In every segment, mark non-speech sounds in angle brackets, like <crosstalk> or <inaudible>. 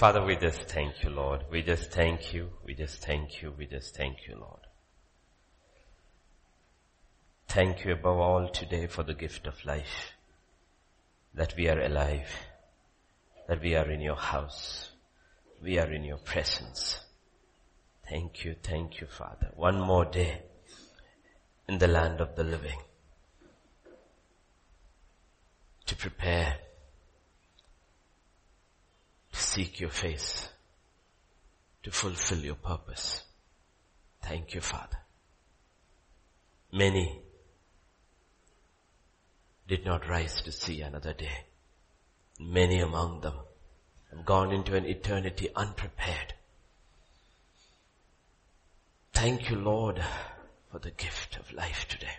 Father, we just thank you, Lord. We just thank you. We just thank you. We just thank you, Lord. Thank you above all today for the gift of life. That we are alive. That we are in your house. We are in your presence. Thank you, thank you, Father. One more day in the land of the living. To prepare to seek your face, to fulfill your purpose. Thank you, Father. Many did not rise to see another day. Many among them have gone into an eternity unprepared. Thank you, Lord, for the gift of life today.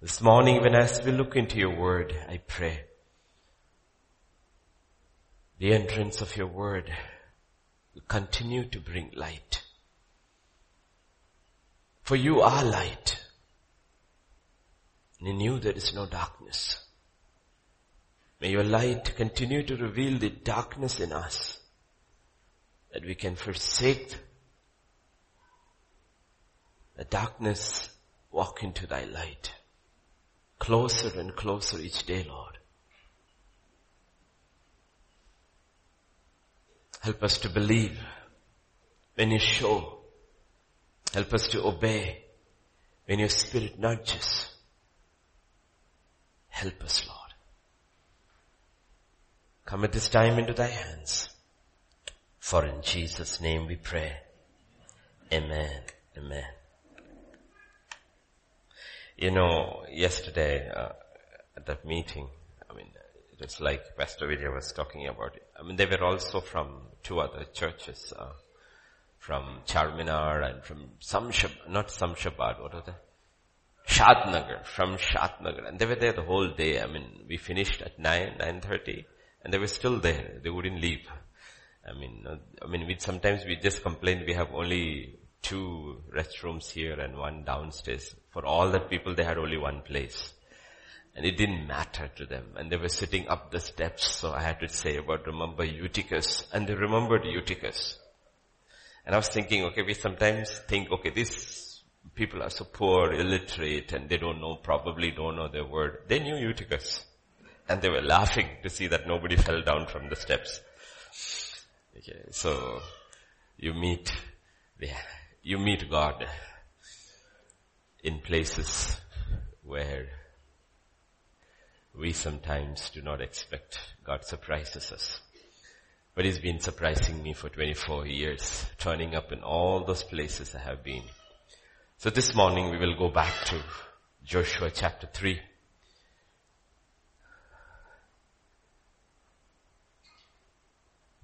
This morning when as we look into your word, I pray the entrance of your word will continue to bring light. For you are light. And in you there is no darkness. May your light continue to reveal the darkness in us that we can forsake the darkness, walk into thy light. Closer and closer each day, Lord. Help us to believe when you show. Help us to obey when your spirit nudges. Help us, Lord. Come at this time into thy hands. For in Jesus' name we pray. Amen. Amen. You know, yesterday uh, at that meeting, I mean, it was like Pastor Vijay was talking about. It. I mean, they were also from two other churches, uh, from Charminar and from Samshab, not Samshabad, what are they? Shadnagar, from Shadnagar. And they were there the whole day. I mean, we finished at 9, 9.30 and they were still there. They wouldn't leave. I mean, uh, I mean, we sometimes we just complain we have only two restrooms here and one downstairs. For all the people, they had only one place. And it didn't matter to them. And they were sitting up the steps, so I had to say about remember Eutychus. And they remembered Eutychus. And I was thinking, okay, we sometimes think, okay, these people are so poor, illiterate, and they don't know, probably don't know their word. They knew Eutychus. And they were laughing to see that nobody fell down from the steps. Okay, so you meet, yeah, you meet God in places where we sometimes do not expect. God surprises us. But He's been surprising me for 24 years, turning up in all those places I have been. So this morning we will go back to Joshua chapter 3.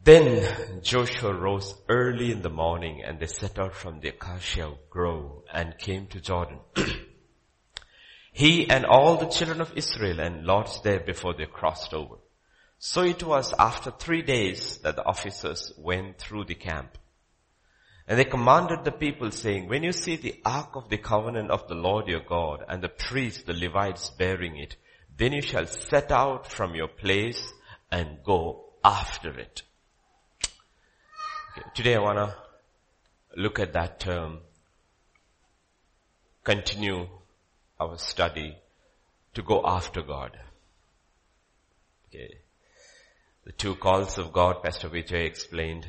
Then Joshua rose early in the morning and they set out from the acacia grove and came to Jordan. <clears throat> He and all the children of Israel and lodged there before they crossed over. So it was after three days that the officers went through the camp. And they commanded the people saying, when you see the ark of the covenant of the Lord your God and the priests, the Levites bearing it, then you shall set out from your place and go after it. Okay, today I want to look at that term, continue our study to go after God. Okay. The two calls of God, Pastor Vijay explained,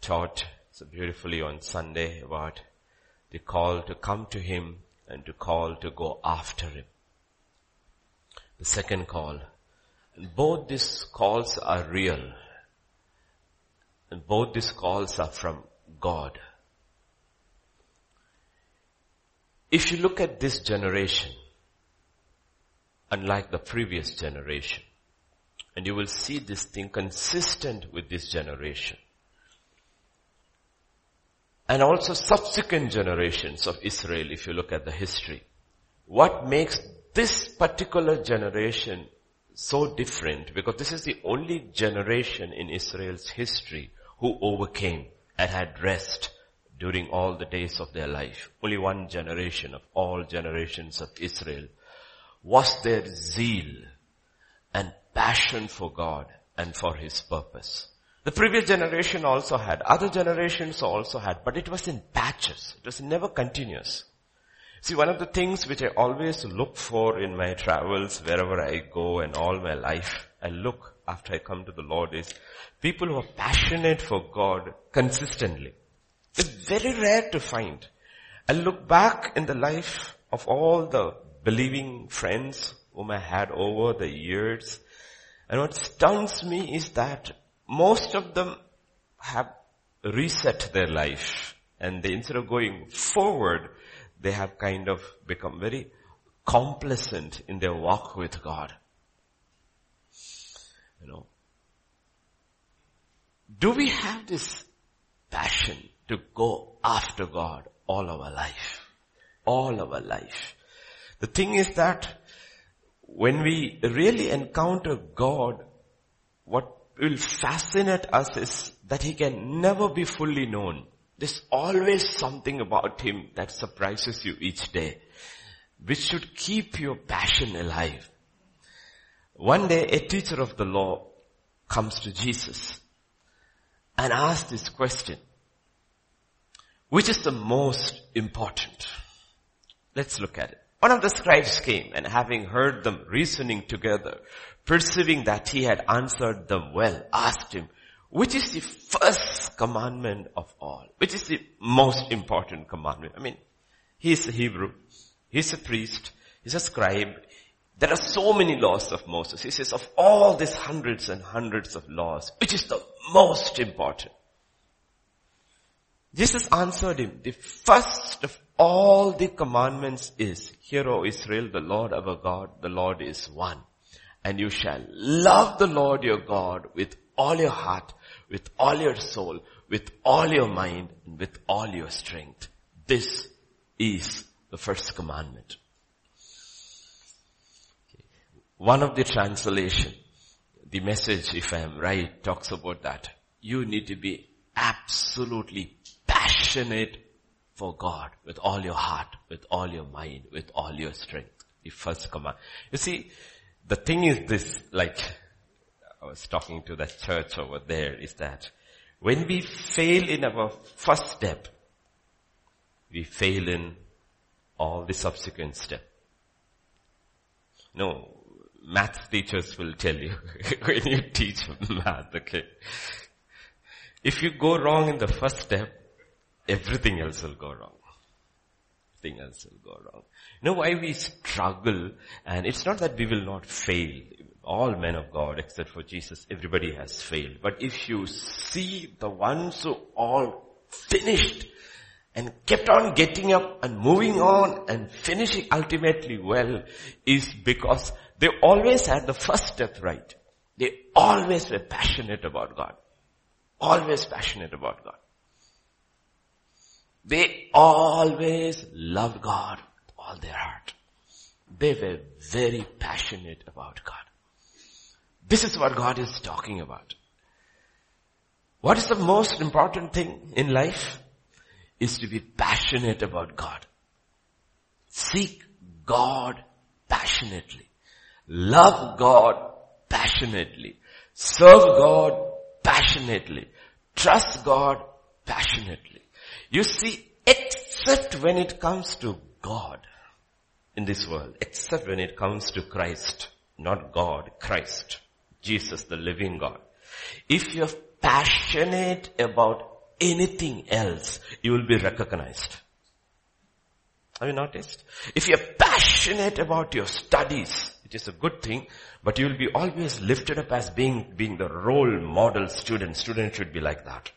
taught so beautifully on Sunday about the call to come to Him and to call to go after Him. The second call. And both these calls are real. And both these calls are from God. If you look at this generation, unlike the previous generation, and you will see this thing consistent with this generation, and also subsequent generations of Israel, if you look at the history, what makes this particular generation so different, because this is the only generation in Israel's history who overcame and had rest during all the days of their life. Only one generation of all generations of Israel was their zeal and passion for God and for His purpose. The previous generation also had, other generations also had, but it was in patches. It was never continuous. See, one of the things which I always look for in my travels, wherever I go and all my life, I look after I come to the Lord is people who are passionate for God consistently. It's very rare to find. I look back in the life of all the believing friends whom I had over the years. And what stuns me is that most of them have reset their life and they, instead of going forward, they have kind of become very complacent in their walk with God. You know, do we have this passion to go after God all our life? All our life. The thing is that when we really encounter God, what will fascinate us is that He can never be fully known. There's always something about Him that surprises you each day, which should keep your passion alive. One day a teacher of the law comes to Jesus and asks this question. Which is the most important? Let's look at it. One of the scribes came and having heard them reasoning together, perceiving that he had answered them well, asked him, which is the first commandment of all? Which is the most important commandment? I mean, he's a Hebrew, he's a priest, he's a scribe, there are so many laws of Moses. He says of all these hundreds and hundreds of laws, which is the most important? Jesus answered him, the first of all the commandments is, Hear, O Israel, the Lord our God, the Lord is one. And you shall love the Lord your God with all your heart, with all your soul, with all your mind, and with all your strength. This is the first commandment. One of the translation, the message, if I am right, talks about that. You need to be absolutely passionate for God with all your heart, with all your mind, with all your strength. The first command. You see, the thing is this, like I was talking to that church over there, is that when we fail in our first step, we fail in all the subsequent step. No, math teachers will tell you <laughs> when you teach math, okay. If you go wrong in the first step, everything else will go wrong. Everything else will go wrong. You know why we struggle and it's not that we will not fail. All men of God except for Jesus, everybody has failed. But if you see the ones who all finished and kept on getting up and moving on and finishing ultimately well is because they always had the first step right. They always were passionate about God. Always passionate about God. They always loved God with all their heart. They were very passionate about God. This is what God is talking about. What is the most important thing in life? Is to be passionate about God. Seek God passionately. Love God passionately. Serve God passionately. Trust God passionately. You see, except when it comes to God in this world, except when it comes to Christ, not God, Christ, Jesus, the living God. If you're passionate about anything else, you will be recognized. Have you noticed? If you're passionate about your studies, it is a good thing, but you will be always lifted up as being, being the role model student. Student should be like that.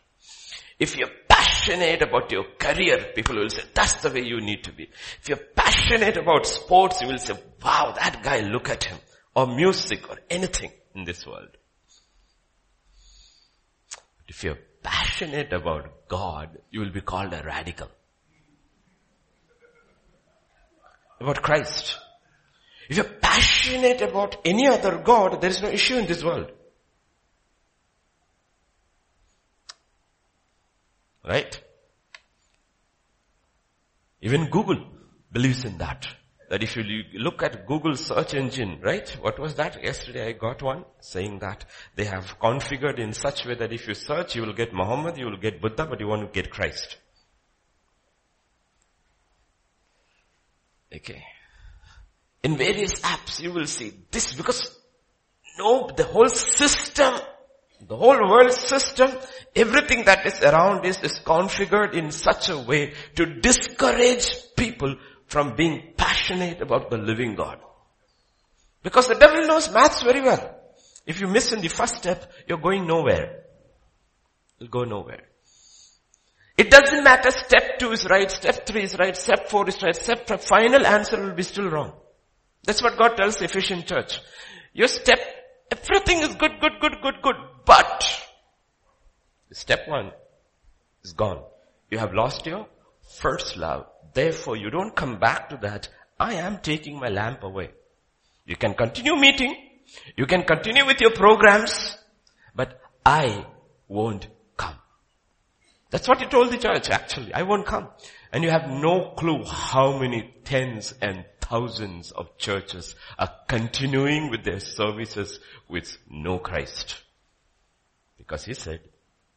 If you're passionate about your career, people will say, that's the way you need to be. If you're passionate about sports, you will say, wow, that guy, look at him. Or music or anything in this world. But if you're passionate about God, you will be called a radical. About Christ. If you're passionate about any other God, there is no issue in this world. Right? Even Google believes in that. that if you look at Google search engine, right? What was that? Yesterday I got one saying that they have configured in such way that if you search, you will get Muhammad, you will get Buddha, but you want to get Christ. Okay. In various apps you will see this because no, the whole system, the whole world system, everything that is around us is configured in such a way to discourage people from being passionate about the living God. Because the devil knows maths very well. If you miss in the first step, you're going nowhere. You'll go nowhere. It doesn't matter step two is right, step three is right, step four is right, step five, final answer will be still wrong. That's what God tells the Ephesian church. Your step, everything is good, good, good, good, good, but step one is gone. You have lost your first love. Therefore, you don't come back to that. I am taking my lamp away. You can continue meeting. You can continue with your programs, but I won't come. That's what he told the church actually. I won't come. And you have no clue how many tens and thousands of churches are continuing with their services with no Christ. Because he said,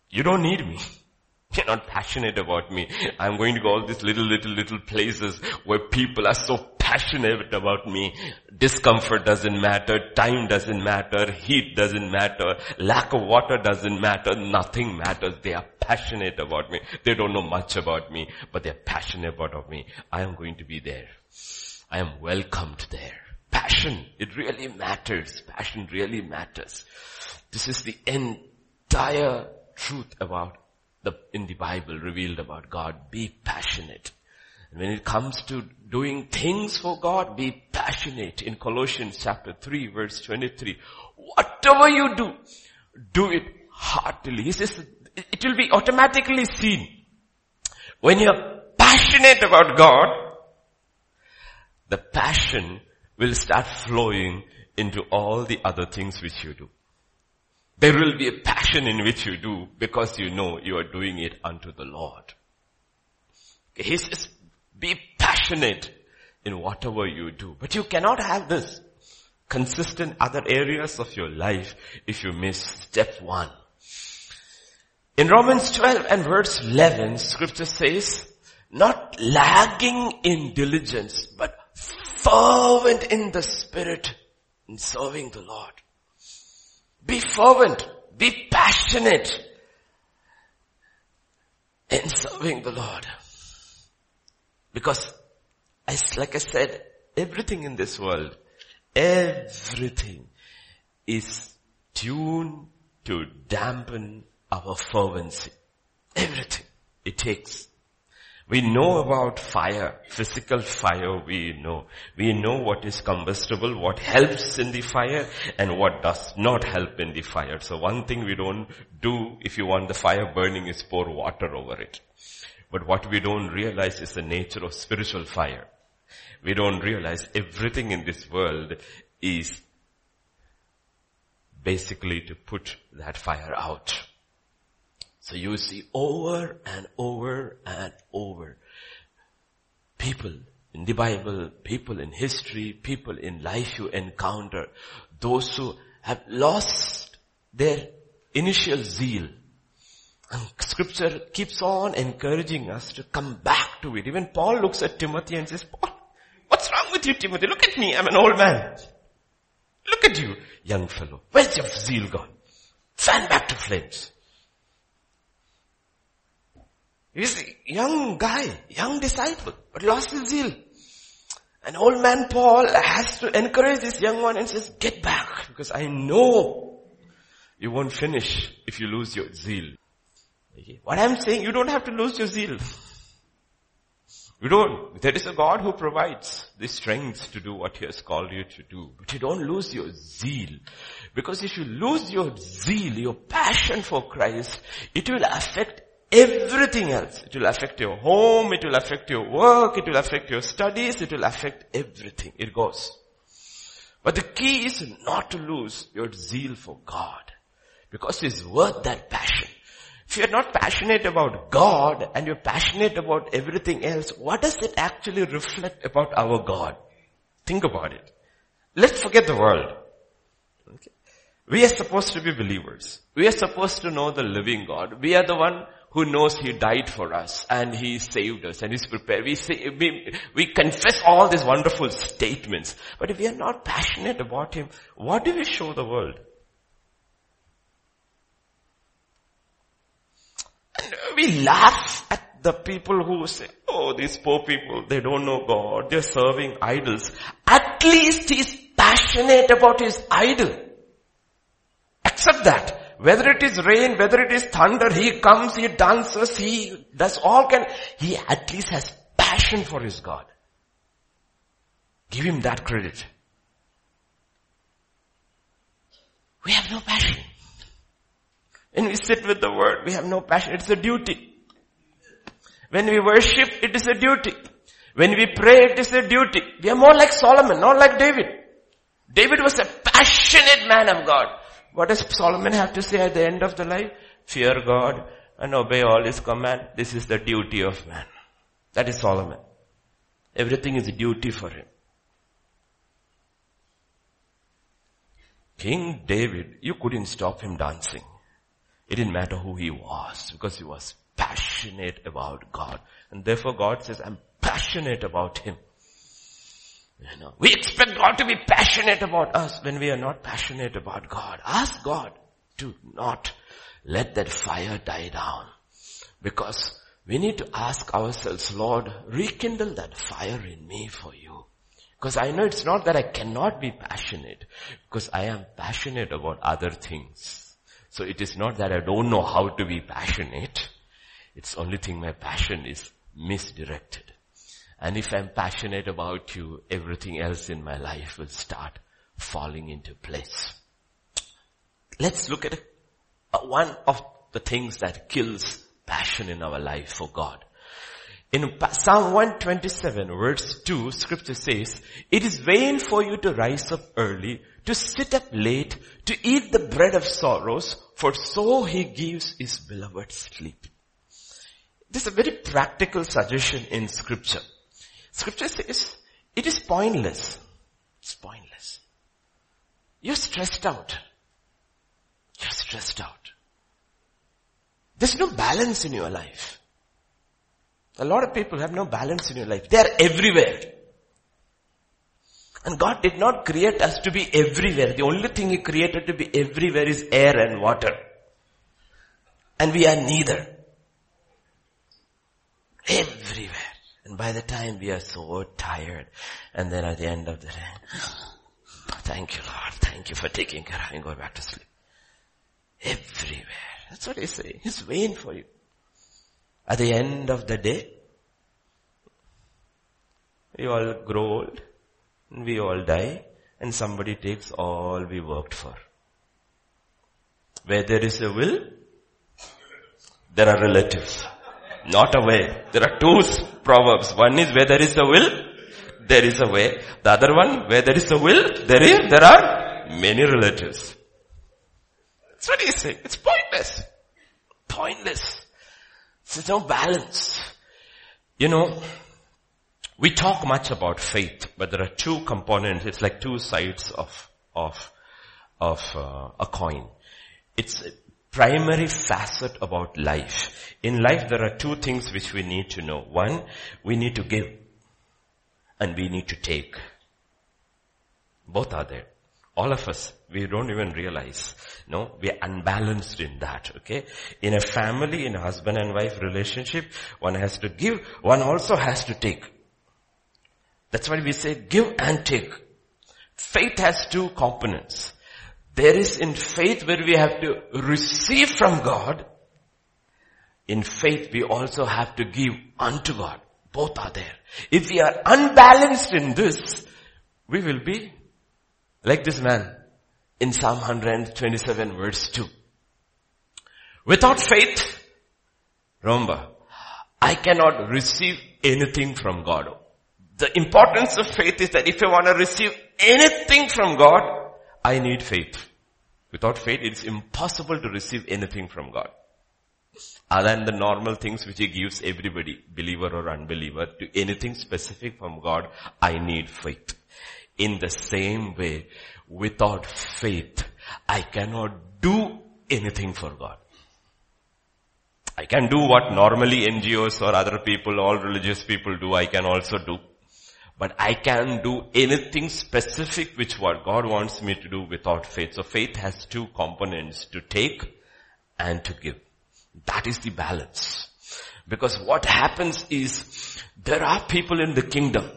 you don't need me. <laughs> You're not passionate about me. I'm going to go all these little, little, little places where people are so passionate about me. Discomfort doesn't matter. Time doesn't matter. Heat doesn't matter. Lack of water doesn't matter. Nothing matters. They are passionate about me. They don't know much about me, but they're passionate about me. I am going to be there. I am welcomed there. Passion, it really matters. Passion really matters. This is the entire truth about the, in the Bible revealed about God. Be passionate. And when it comes to doing things for God, be passionate. In Colossians chapter 3 verse 23, whatever you do, do it heartily. He says it will be automatically seen. When you're passionate about God, the passion will start flowing into all the other things which you do. There will be a passion in which you do because you know you are doing it unto the Lord. He says, be passionate in whatever you do. But you cannot have this consistent other areas of your life if you miss step one. In Romans 12 and verse 11, scripture says, not lagging in diligence, but fervent in the spirit in serving the Lord. Be fervent. Be passionate in serving the Lord. Because, as, like I said, everything in this world, everything is tuned to dampen our fervency. Everything. It takes we know about fire, physical fire we know. We know what is combustible, what helps in the fire and what does not help in the fire. So one thing we don't do if you want the fire burning is pour water over it. But what we don't realize is the nature of spiritual fire. We don't realize everything in this world is basically to put that fire out. So you see over and over and over people in the Bible, people in history, people in life you encounter, those who have lost their initial zeal. And scripture keeps on encouraging us to come back to it. Even Paul looks at Timothy and says, Paul, what's wrong with you Timothy? Look at me, I'm an old man. Look at you, young fellow. Where's your zeal gone? Fan back to flames. He's a young guy, young disciple, but lost his zeal. And old man Paul has to encourage this young one and says, get back because I know you won't finish if you lose your zeal. What I'm saying, you don't have to lose your zeal. You don't. There is a God who provides the strength to do what He has called you to do. But you don't lose your zeal. Because if you lose your zeal, your passion for Christ, it will affect everything else. It will affect your home, it will affect your work, it will affect your studies, it will affect everything. It goes. But the key is not to lose your zeal for God. Because it's worth that passion. If you're not passionate about God and you're passionate about everything else, what does it actually reflect about our God? Think about it. Let's forget the world. Okay. We are supposed to be believers. We are supposed to know the living God. We are the one who knows He died for us and He saved us and He's prepared. We say, we, we confess all these wonderful statements. But if we are not passionate about Him, what do we show the world? And we laugh at the people who say, oh, these poor people, they don't know God, they're serving idols. At least he's passionate about his idol. Accept that. Whether it is rain, whether it is thunder, he comes, he dances, he does all can, he at least has passion for his God. Give him that credit. We have no passion. When we sit with the word, we have no passion. It's a duty. When we worship, it is a duty. When we pray, it is a duty. We are more like Solomon, not like David. David was a passionate man of God. What does Solomon have to say at the end of the life? Fear God and obey all his command. This is the duty of man. That is Solomon. Everything is a duty for him. King David, you couldn't stop him dancing. It didn't matter who he was because he was passionate about God. And therefore God says, I'm passionate about him. You know, we expect God to be passionate about us when we are not passionate about God. Ask God to not let that fire die down. Because we need to ask ourselves, Lord, rekindle that fire in me for you. Because I know it's not that I cannot be passionate, because I am passionate about other things. So it is not that I don't know how to be passionate. It's only thing my passion is misdirected. And if I'm passionate about you, everything else in my life will start falling into place. Let's look at one of the things that kills passion in our life for God. In Psalm 127 verse 2, scripture says, it is vain for you to rise up early, to sit up late, to eat the bread of sorrows, for so he gives his beloved sleep. This is a very practical suggestion in scripture. Scripture says, it is pointless. It's pointless. You're stressed out. You're stressed out. There's no balance in your life. A lot of people have no balance in your life. They are everywhere. And God did not create us to be everywhere. The only thing He created to be everywhere is air and water. And we are neither. Everywhere. And by the time we are so tired, and then at the end of the day, <sighs> thank you Lord, thank you for taking care of me, go back to sleep. Everywhere. That's what he's saying. He's waiting for you. At the end of the day, we all grow old, we all die, and somebody takes all we worked for. Where there is a will, there are relatives. Not a way. There are two proverbs. One is where there is a will, there is a way. The other one, where there is a will, there is, there are many relatives. That's what he's saying. It's pointless. Pointless. There's no balance. You know, we talk much about faith, but there are two components. It's like two sides of, of, of uh, a coin. It's primary facet about life. In life there are two things which we need to know. One, we need to give and we need to take. Both are there. All of us, we don't even realize. No, we are unbalanced in that, okay? In a family, in a husband and wife relationship, one has to give, one also has to take. That's why we say give and take. Faith has two components. There is in faith where we have to receive from God. In faith we also have to give unto God. Both are there. If we are unbalanced in this, we will be like this man in Psalm 127 verse 2. Without faith, remember, I cannot receive anything from God. The importance of faith is that if I want to receive anything from God, I need faith. Without faith, it's impossible to receive anything from God. Other than the normal things which He gives everybody, believer or unbeliever, to anything specific from God, I need faith. In the same way, without faith, I cannot do anything for God. I can do what normally NGOs or other people, all religious people do, I can also do. But I can do anything specific which what God wants me to do without faith. So faith has two components, to take and to give. That is the balance. Because what happens is, there are people in the kingdom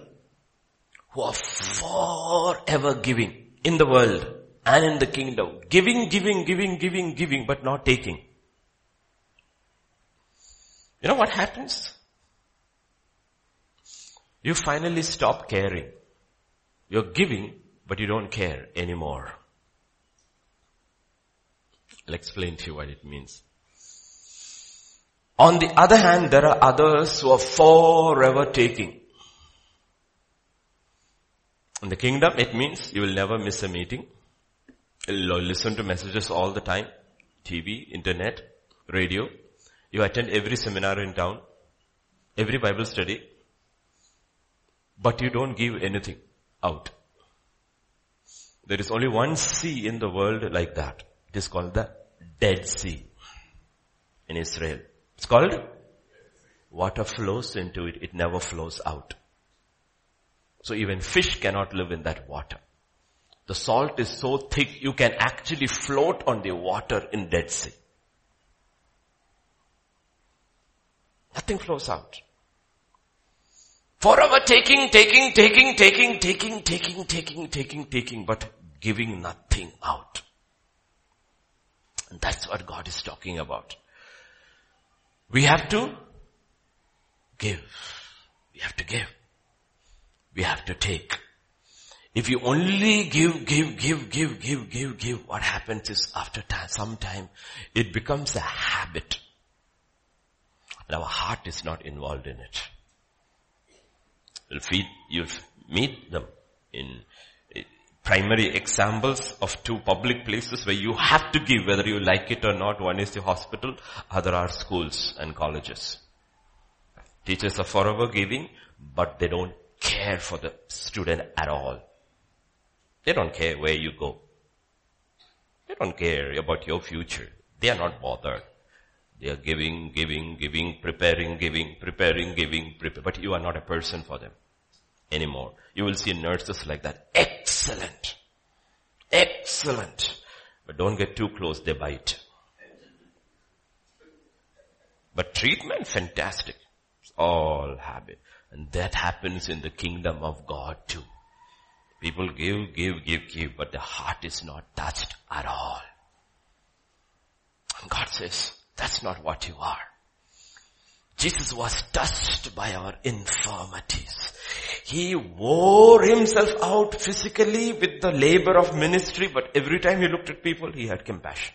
who are forever giving in the world and in the kingdom. Giving, giving, giving, giving, giving, but not taking. You know what happens? You finally stop caring. You're giving, but you don't care anymore. I'll explain to you what it means. On the other hand, there are others who are forever taking. In the kingdom, it means you will never miss a meeting. You'll listen to messages all the time. TV, internet, radio. You attend every seminar in town. Every Bible study but you don't give anything out. There is only one sea in the world like that. It is called the Dead Sea in Israel. It's called water flows into it, it never flows out. So even fish cannot live in that water. The salt is so thick you can actually float on the water in Dead Sea. Nothing flows out. Forever taking, taking, taking, taking, taking, taking, taking, taking, taking, but giving nothing out. And that's what God is talking about. We have to give. We have to give. We have to take. If you only give, give, give, give, give, give, give, what happens is after time, some time, it becomes a habit. And our heart is not involved in it will feed, you meet them in eh, primary examples of two public places where you have to give whether you like it or not. One is the hospital, other are schools and colleges. Teachers are forever giving, but they don't care for the student at all. They don't care where you go. They don't care about your future. They are not bothered. They are giving, giving, giving, preparing, giving, preparing, giving, prepare. But you are not a person for them anymore. You will see nurses like that. Excellent. Excellent. But don't get too close, they bite. But treatment, fantastic. It's all habit. And that happens in the kingdom of God too. People give, give, give, give, but the heart is not touched at all. And God says, that's not what you are. Jesus was touched by our infirmities. He wore himself out physically with the labor of ministry, but every time he looked at people, he had compassion.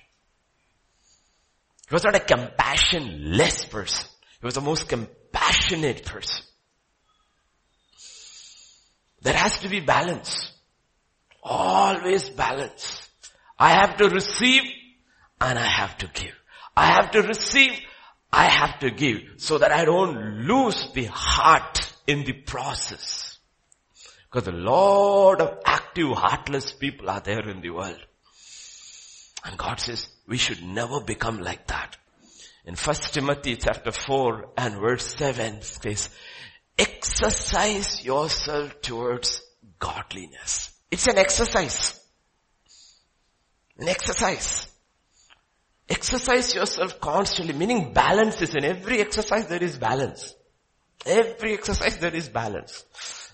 He was not a compassionless person. He was the most compassionate person. There has to be balance. Always balance. I have to receive and I have to give. I have to receive, I have to give so that I don't lose the heart in the process. Because a lot of active, heartless people are there in the world. And God says, we should never become like that. In 1 Timothy chapter 4 and verse 7 says, exercise yourself towards godliness. It's an exercise. An exercise. Exercise yourself constantly, meaning balance is in every exercise there is balance. Every exercise there is balance.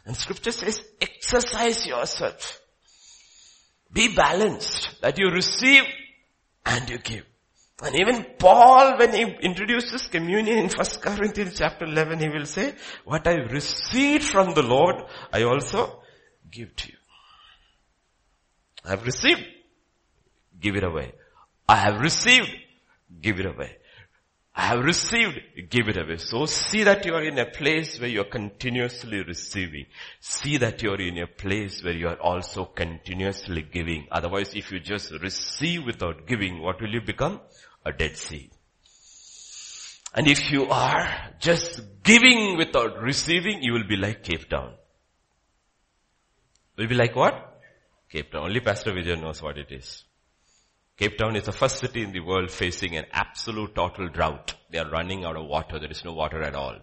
And scripture says, exercise yourself. Be balanced, that you receive and you give. And even Paul, when he introduces communion in 1 Corinthians chapter 11, he will say, what I received from the Lord, I also give to you. I have received, give it away. I have received, give it away. I have received, give it away. So see that you are in a place where you are continuously receiving. See that you are in a place where you are also continuously giving. Otherwise, if you just receive without giving, what will you become? A dead sea. And if you are just giving without receiving, you will be like Cape Town. Will be like what? Cape Town. Only Pastor Vijay knows what it is. Cape Town is the first city in the world facing an absolute total drought. They are running out of water. There is no water at all.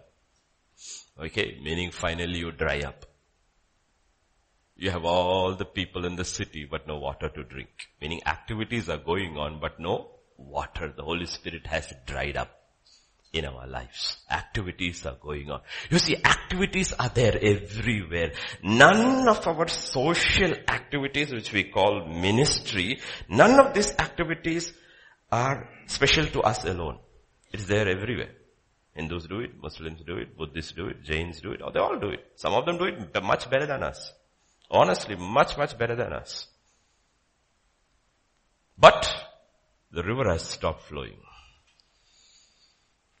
Okay, meaning finally you dry up. You have all the people in the city but no water to drink. Meaning activities are going on but no water. The Holy Spirit has dried up in our lives. Activities are going on. You see, activities are there everywhere. None of our social activities, which we call ministry, none of these activities are special to us alone. It's there everywhere. Hindus do it, Muslims do it, Buddhists do it, Jains do it, or they all do it. Some of them do it much better than us. Honestly, much, much better than us. But, the river has stopped flowing.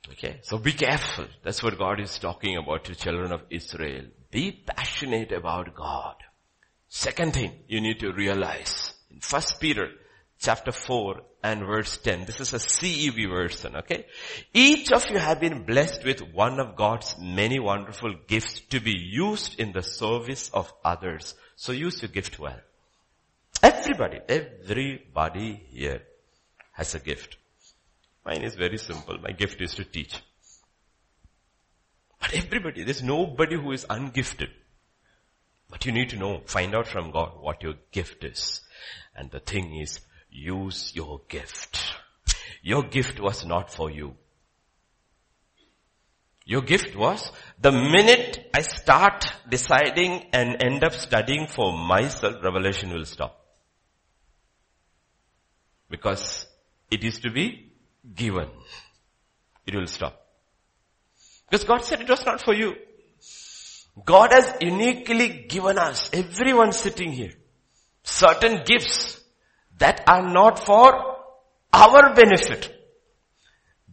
Okay, so be careful. That's what God is talking about to children of Israel. Be passionate about God. Second thing you need to realize in First Peter chapter 4 and verse 10. This is a CEV version, okay? Each of you have been blessed with one of God's many wonderful gifts to be used in the service of others. So use your gift well. Everybody, everybody here has a gift. Mine is very simple. My gift is to teach. But everybody, there's nobody who is ungifted. But you need to know, find out from God what your gift is. And the thing is, use your gift. Your gift was not for you. Your gift was the minute I start deciding and end up studying for myself, revelation will stop. Because it is to be given. It will stop. Because God said it was not for you. God has uniquely given us, everyone sitting here, certain gifts that are not for our benefit.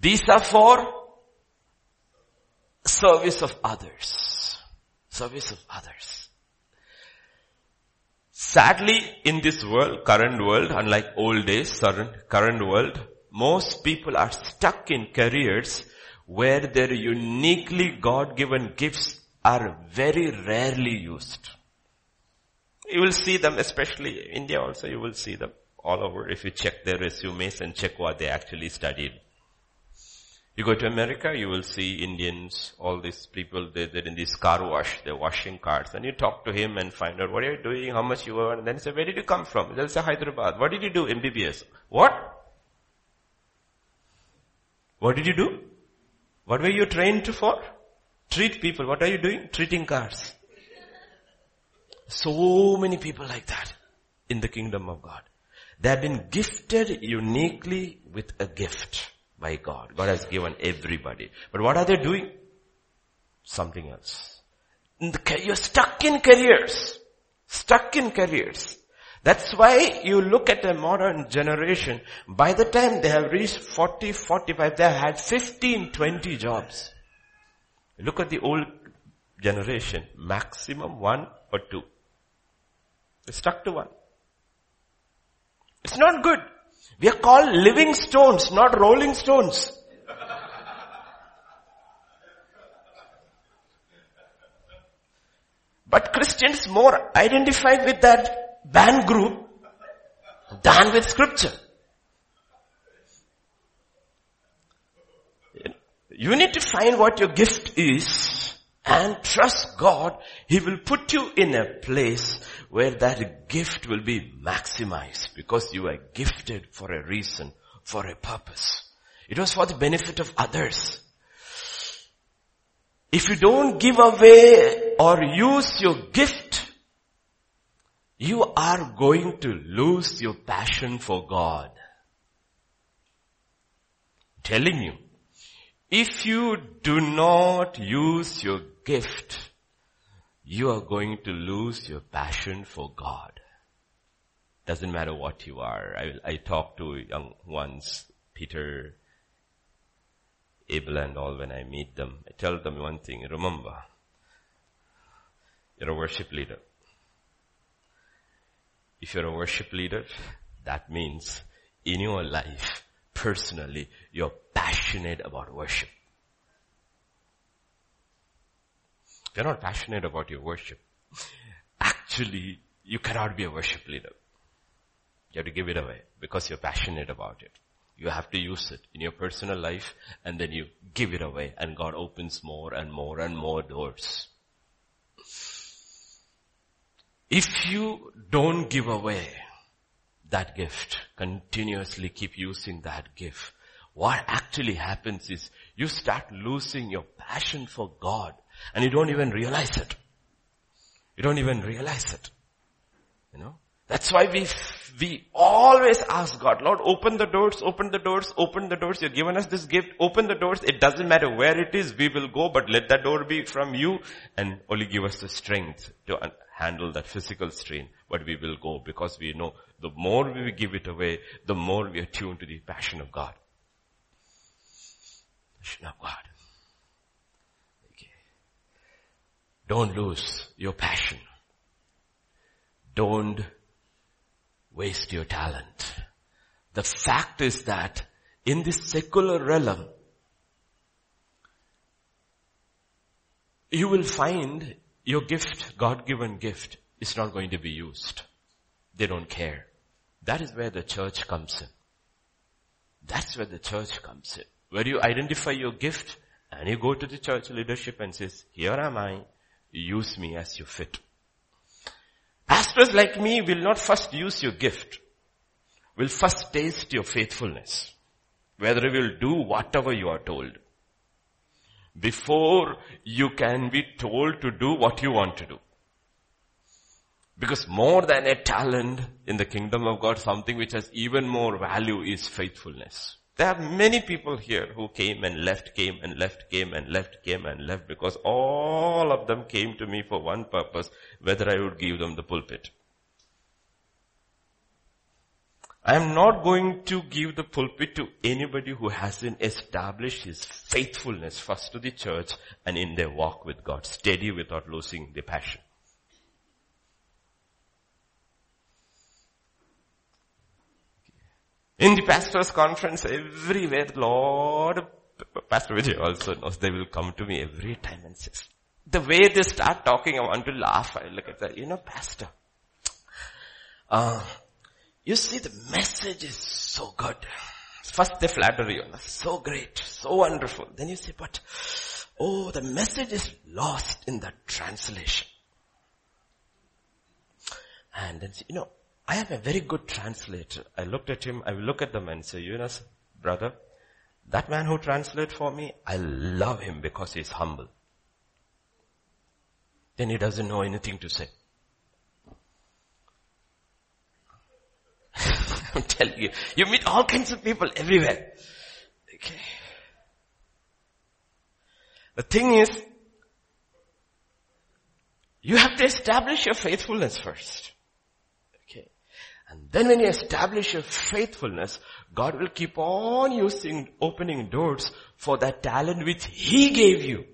These are for service of others. Service of others. Sadly, in this world, current world, unlike old days, current world, most people are stuck in careers where their uniquely God-given gifts are very rarely used. You will see them, especially India also, you will see them all over if you check their resumes and check what they actually studied. You go to America, you will see Indians, all these people, they, they're in this car wash, they're washing cars, and you talk to him and find out what are you doing, how much you earn, and then say, where did you come from? They'll say Hyderabad. What did you do? MBBS. What? What did you do? What were you trained for? Treat people. What are you doing? Treating cars. So many people like that in the kingdom of God. They have been gifted uniquely with a gift by God. God has given everybody. But what are they doing? Something else. You're stuck in careers. Stuck in careers. That's why you look at a modern generation, by the time they have reached 40, 45, they have had 15, 20 jobs. Look at the old generation, maximum one or two. They stuck to one. It's not good. We are called living stones, not rolling stones. But Christians more identify with that band group than with scripture. You need to find what your gift is and trust God. He will put you in a place where that gift will be maximized because you are gifted for a reason, for a purpose. It was for the benefit of others. If you don't give away or use your gift you are going to lose your passion for God. telling you, if you do not use your gift, you are going to lose your passion for God. Doesn't matter what you are. I, I talk to young ones, Peter, Abel and all when I meet them. I tell them one thing, remember, you're a worship leader. If you're a worship leader, that means in your life, personally, you're passionate about worship. If you're not passionate about your worship, actually, you cannot be a worship leader. You have to give it away because you're passionate about it. You have to use it in your personal life and then you give it away and God opens more and more and more doors. If you don't give away that gift, continuously keep using that gift, what actually happens is you start losing your passion for God and you don't even realize it. You don't even realize it. You know? That's why we, we always ask God, Lord, open the doors, open the doors, open the doors. You've given us this gift, open the doors. It doesn't matter where it is, we will go, but let that door be from you and only give us the strength to handle that physical strain. But we will go because we know the more we give it away, the more we are tuned to the passion of God. Passion of God. Okay. Don't lose your passion. Don't waste your talent. The fact is that in this secular realm, you will find your gift, God-given gift, is not going to be used. They don't care. That is where the church comes in. That's where the church comes in. Where you identify your gift and you go to the church leadership and says, here am I, use me as you fit. Pastors like me will not first use your gift. Will first taste your faithfulness. Whether you will do whatever you are told. Before you can be told to do what you want to do. Because more than a talent in the kingdom of God, something which has even more value is faithfulness. There are many people here who came and left, came and left, came and left, came and left because all of them came to me for one purpose, whether I would give them the pulpit. I am not going to give the pulpit to anybody who hasn't established his faithfulness first to the church and in their walk with God, steady without losing the passion. In the pastors conference, everywhere, Lord, Pastor Vijay also knows they will come to me every time and says, the way they start talking, I want to laugh. I look at that, you know, pastor. Uh, you see the message is so good. First they flatter you, so great, so wonderful. Then you say, but, oh, the message is lost in the translation. And then, you know, I am a very good translator. I looked at him, I look at the man and say, you know, brother, that man who translates for me, I love him because he's humble. Then he doesn't know anything to say. <laughs> I'm telling you, you meet all kinds of people everywhere. Okay. The thing is, you have to establish your faithfulness first. Okay. And then when you establish your faithfulness, God will keep on using, opening doors for that talent which He gave you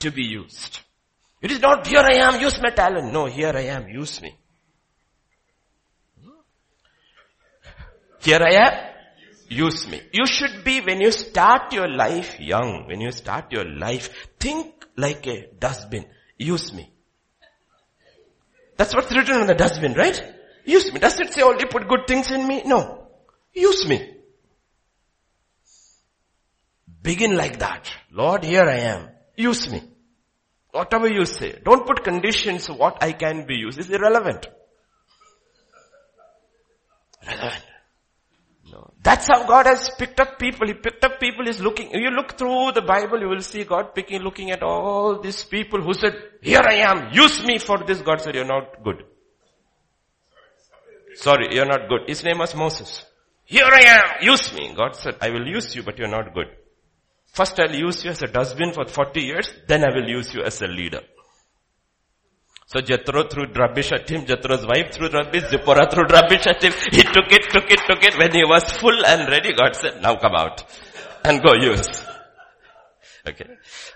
to be used. It is not, here I am, use my talent. No, here I am, use me. Here I am, use me. You should be, when you start your life young, when you start your life, think like a dustbin. Use me. That's what's written on the dustbin, right? Use me. Does it say only put good things in me? No. Use me. Begin like that. Lord, here I am. Use me. Whatever you say. Don't put conditions what I can be used. It's irrelevant. Relevant. That's how God has picked up people. He picked up people, he's looking, you look through the Bible, you will see God picking, looking at all these people who said, here I am, use me for this. God said, you're not good. Sorry, you're not good. His name was Moses. Here I am, use me. God said, I will use you, but you're not good. First I'll use you as a dustbin for 40 years, then I will use you as a leader. So Jethro threw rubbish at him, Jethro's wife threw rubbish, Zipporah threw rubbish at him. He took it, took it, took it. When he was full and ready, God said, now come out and go use. Okay.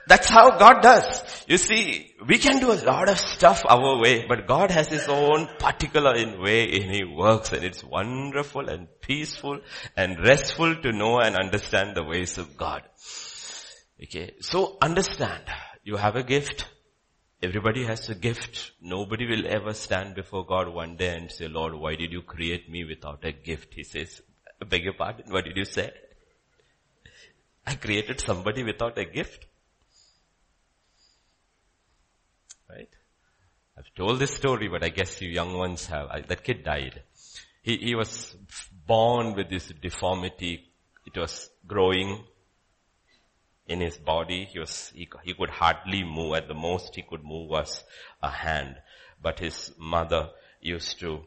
That's how God does. You see, we can do a lot of stuff our way, but God has His own particular in way in He works and it's wonderful and peaceful and restful to know and understand the ways of God. Okay. So understand, you have a gift, Everybody has a gift. Nobody will ever stand before God one day and say, Lord, why did you create me without a gift? He says, I beg your pardon, what did you say? I created somebody without a gift. Right? I've told this story, but I guess you young ones have. I, that kid died. He, he was born with this deformity. It was growing in his body. He was, he, he could hardly move. At the most he could move was a hand. But his mother used to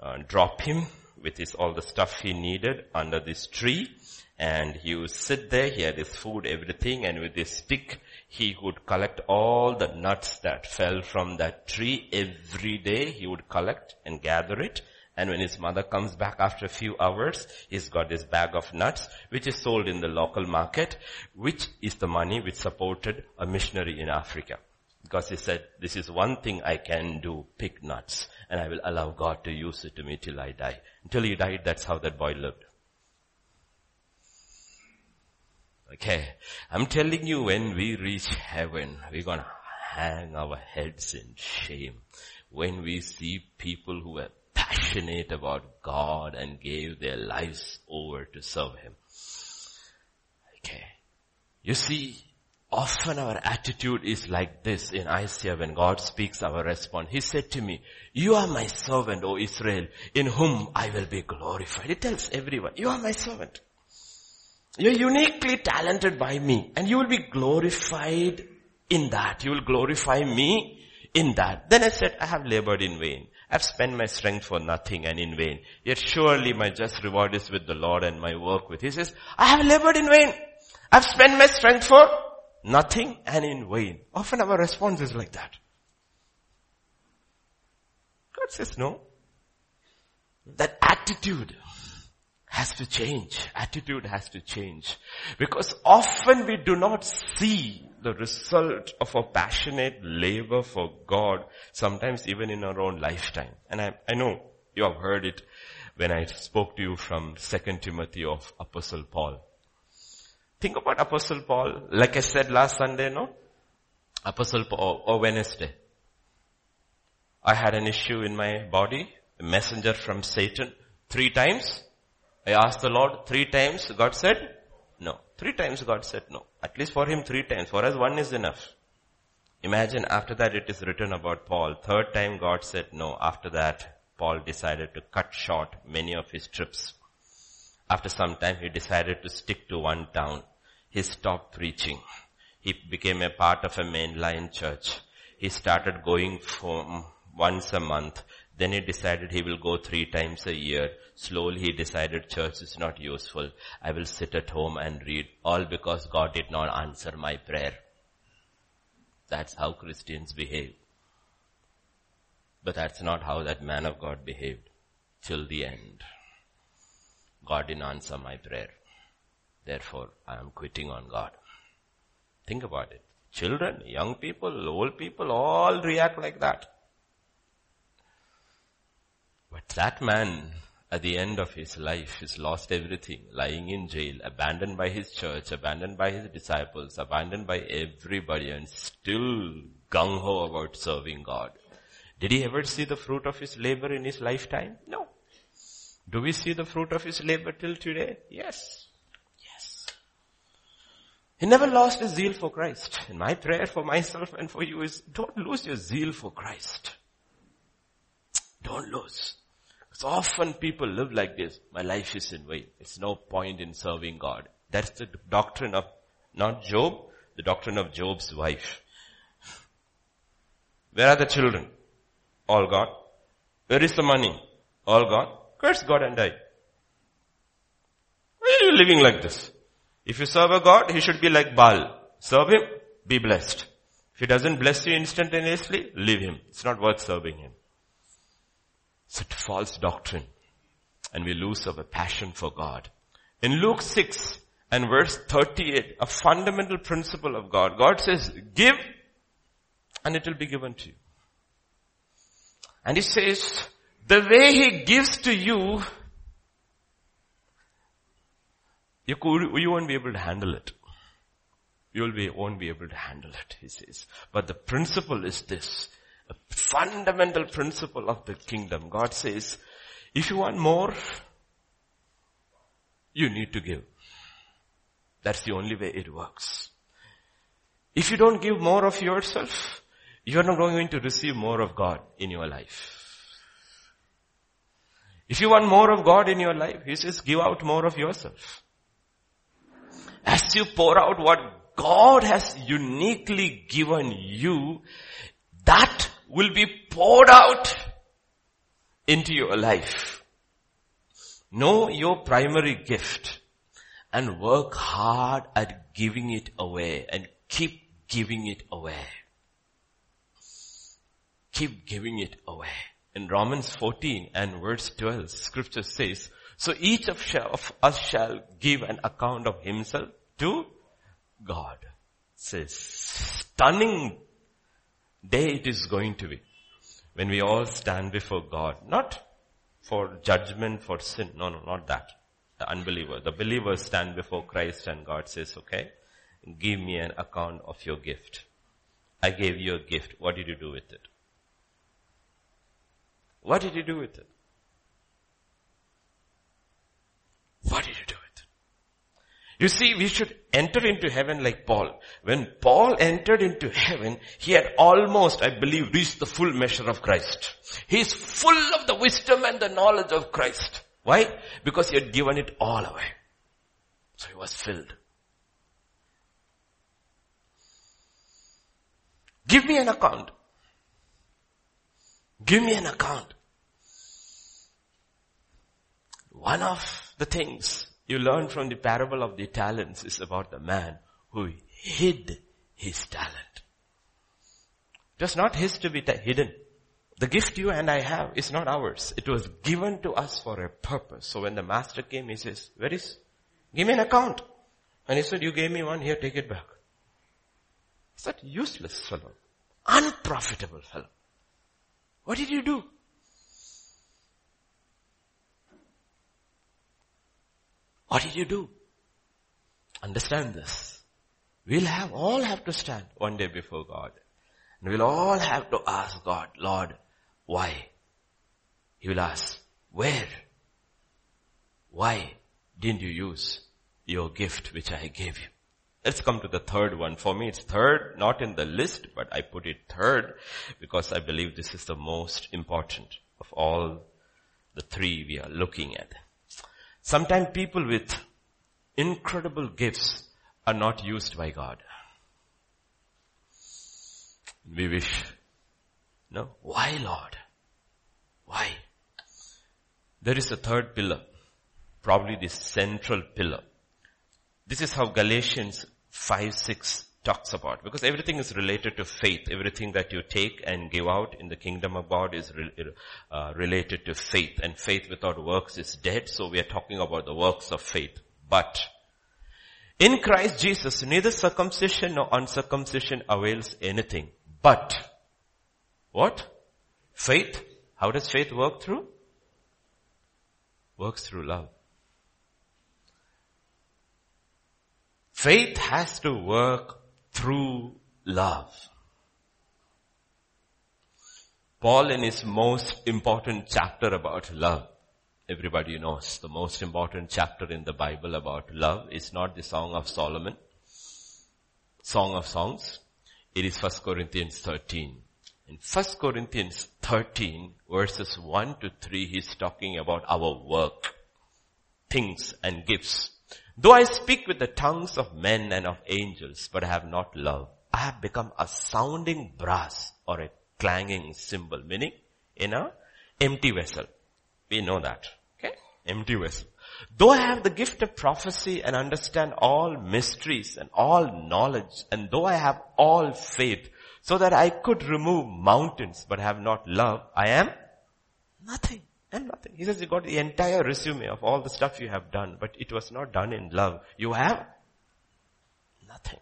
uh, drop him with his, all the stuff he needed under this tree and he would sit there, he had his food, everything, and with his stick, he would collect all the nuts that fell from that tree every day. He would collect and gather it, and when his mother comes back after a few hours, he's got this bag of nuts, which is sold in the local market, which is the money which supported a missionary in Africa. Because he said, this is one thing I can do, pick nuts, and I will allow God to use it to me till I die. Until he died, that's how that boy lived. Okay. I'm telling you when we reach heaven, we're gonna hang our heads in shame when we see people who are passionate about God and gave their lives over to serve Him. Okay. You see, often our attitude is like this in Isaiah when God speaks our response. He said to me, you are my servant, O Israel, in whom I will be glorified. It tells everyone, you are my servant. You're uniquely talented by me and you will be glorified in that. You will glorify me in that. Then I said, I have labored in vain. I've spent my strength for nothing and in vain. Yet surely my just reward is with the Lord and my work with. He says, I have labored in vain. I've spent my strength for nothing and in vain. Often our response is like that. God says no. That attitude has to change. Attitude has to change. Because often we do not see the result of a passionate labor for God, sometimes even in our own lifetime. And I, I know you have heard it when I spoke to you from 2 Timothy of Apostle Paul. Think about Apostle Paul, like I said last Sunday, no? Apostle Paul, or Wednesday. I had an issue in my body, a messenger from Satan, three times. I asked the Lord three times, God said. Three times God said no. At least for him three times. For us one is enough. Imagine after that it is written about Paul. Third time God said no. After that, Paul decided to cut short many of his trips. After some time he decided to stick to one town. He stopped preaching. He became a part of a mainline church. He started going from once a month. Then he decided he will go three times a year. Slowly he decided church is not useful. I will sit at home and read all because God did not answer my prayer. That's how Christians behave. But that's not how that man of God behaved till the end. God didn't answer my prayer. Therefore, I am quitting on God. Think about it. Children, young people, old people all react like that. But that man at the end of his life, has lost everything, lying in jail, abandoned by his church, abandoned by his disciples, abandoned by everybody and still gung-ho about serving God. Did he ever see the fruit of his labor in his lifetime? No. Do we see the fruit of his labor till today? Yes. Yes. He never lost his zeal for Christ. And my prayer for myself and for you is don't lose your zeal for Christ. Don't lose. So often people live like this. My life is in vain. It's no point in serving God. That's the doctrine of not Job, the doctrine of Job's wife. Where are the children? All God. Where is the money? All God. Curse God and die. Why are you living like this? If you serve a God, he should be like Baal. Serve him, be blessed. If he doesn't bless you instantaneously, leave him. It's not worth serving him. A false doctrine. And we lose our passion for God. In Luke 6 and verse 38, a fundamental principle of God. God says, give and it will be given to you. And he says, the way he gives to you, you, could, you won't be able to handle it. you will be, won't be able to handle it, he says. But the principle is this, a fundamental principle of the kingdom. God says, if you want more, you need to give. That's the only way it works. If you don't give more of yourself, you're not going to receive more of God in your life. If you want more of God in your life, He says give out more of yourself. As you pour out what God has uniquely given you, that will be poured out into your life. Know your primary gift and work hard at giving it away and keep giving it away. Keep giving it away. In Romans 14 and verse 12, scripture says, so each of, us shall give an account of himself to God. Says, stunning day it is going to be when we all stand before God. Not for judgment for sin. No, no, not that. The unbeliever. The believers stand before Christ and God says, okay, give me an account of your gift. I gave you a gift. What did you do with it? What did you do with it? What did you? You see, we should enter into heaven like Paul. When Paul entered into heaven, he had almost, I believe, reached the full measure of Christ. He is full of the wisdom and the knowledge of Christ. Why? Because he had given it all away. So he was filled. Give me an account. Give me an account. One of the things you learn from the parable of the talents is about the man who hid his talent. It was not his to be hidden. The gift you and I have is not ours. It was given to us for a purpose. So when the master came, he says, where is, give me an account. And he said, you gave me one, here, take it back. Is that useless fellow? Unprofitable fellow. What did you do? What did you do? Understand this. We'll have, all have to stand one day before God. And we'll all have to ask God, Lord, why? He will ask, where? Why didn't you use your gift which I gave you? Let's come to the third one. For me it's third, not in the list, but I put it third because I believe this is the most important of all the three we are looking at. Sometimes people with incredible gifts are not used by God. We wish, no, why Lord? Why? There is a third pillar, probably the central pillar. This is how Galatians 5, 6 talks about. Because everything is related to faith. Everything that you take and give out in the kingdom of God is re- uh, related to faith. And faith without works is dead. So we are talking about the works of faith. But in Christ Jesus, neither circumcision nor uncircumcision avails anything. But what? Faith. How does faith work through? Works through love. Faith has to work through love. Paul in his most important chapter about love, everybody knows the most important chapter in the Bible about love is not the Song of Solomon, Song of Songs. It is 1 Corinthians 13. In 1 Corinthians 13 verses 1 to 3 he's talking about our work, things and gifts. Though I speak with the tongues of men and of angels, but I have not love, I have become a sounding brass or a clanging cymbal, meaning in a empty vessel. We know that. Okay? Empty vessel. Though I have the gift of prophecy and understand all mysteries and all knowledge, and though I have all faith, so that I could remove mountains, but have not love, I am nothing. And nothing. He says you got the entire resume of all the stuff you have done, but it was not done in love. You have nothing.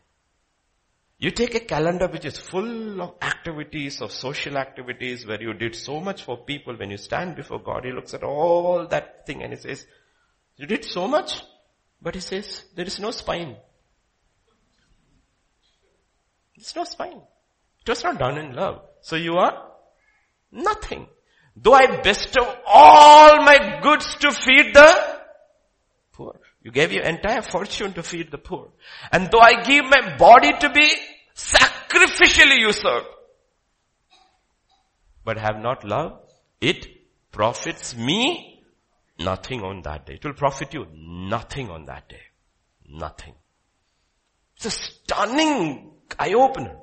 You take a calendar which is full of activities, of social activities where you did so much for people. When you stand before God, He looks at all that thing and He says, you did so much, but He says, there is no spine. There's no spine. It was not done in love. So you are nothing. Though I bestow all my goods to feed the poor. You gave your entire fortune to feed the poor. And though I give my body to be sacrificially usurped, but have not love, it profits me nothing on that day. It will profit you nothing on that day. Nothing. It's a stunning eye opener.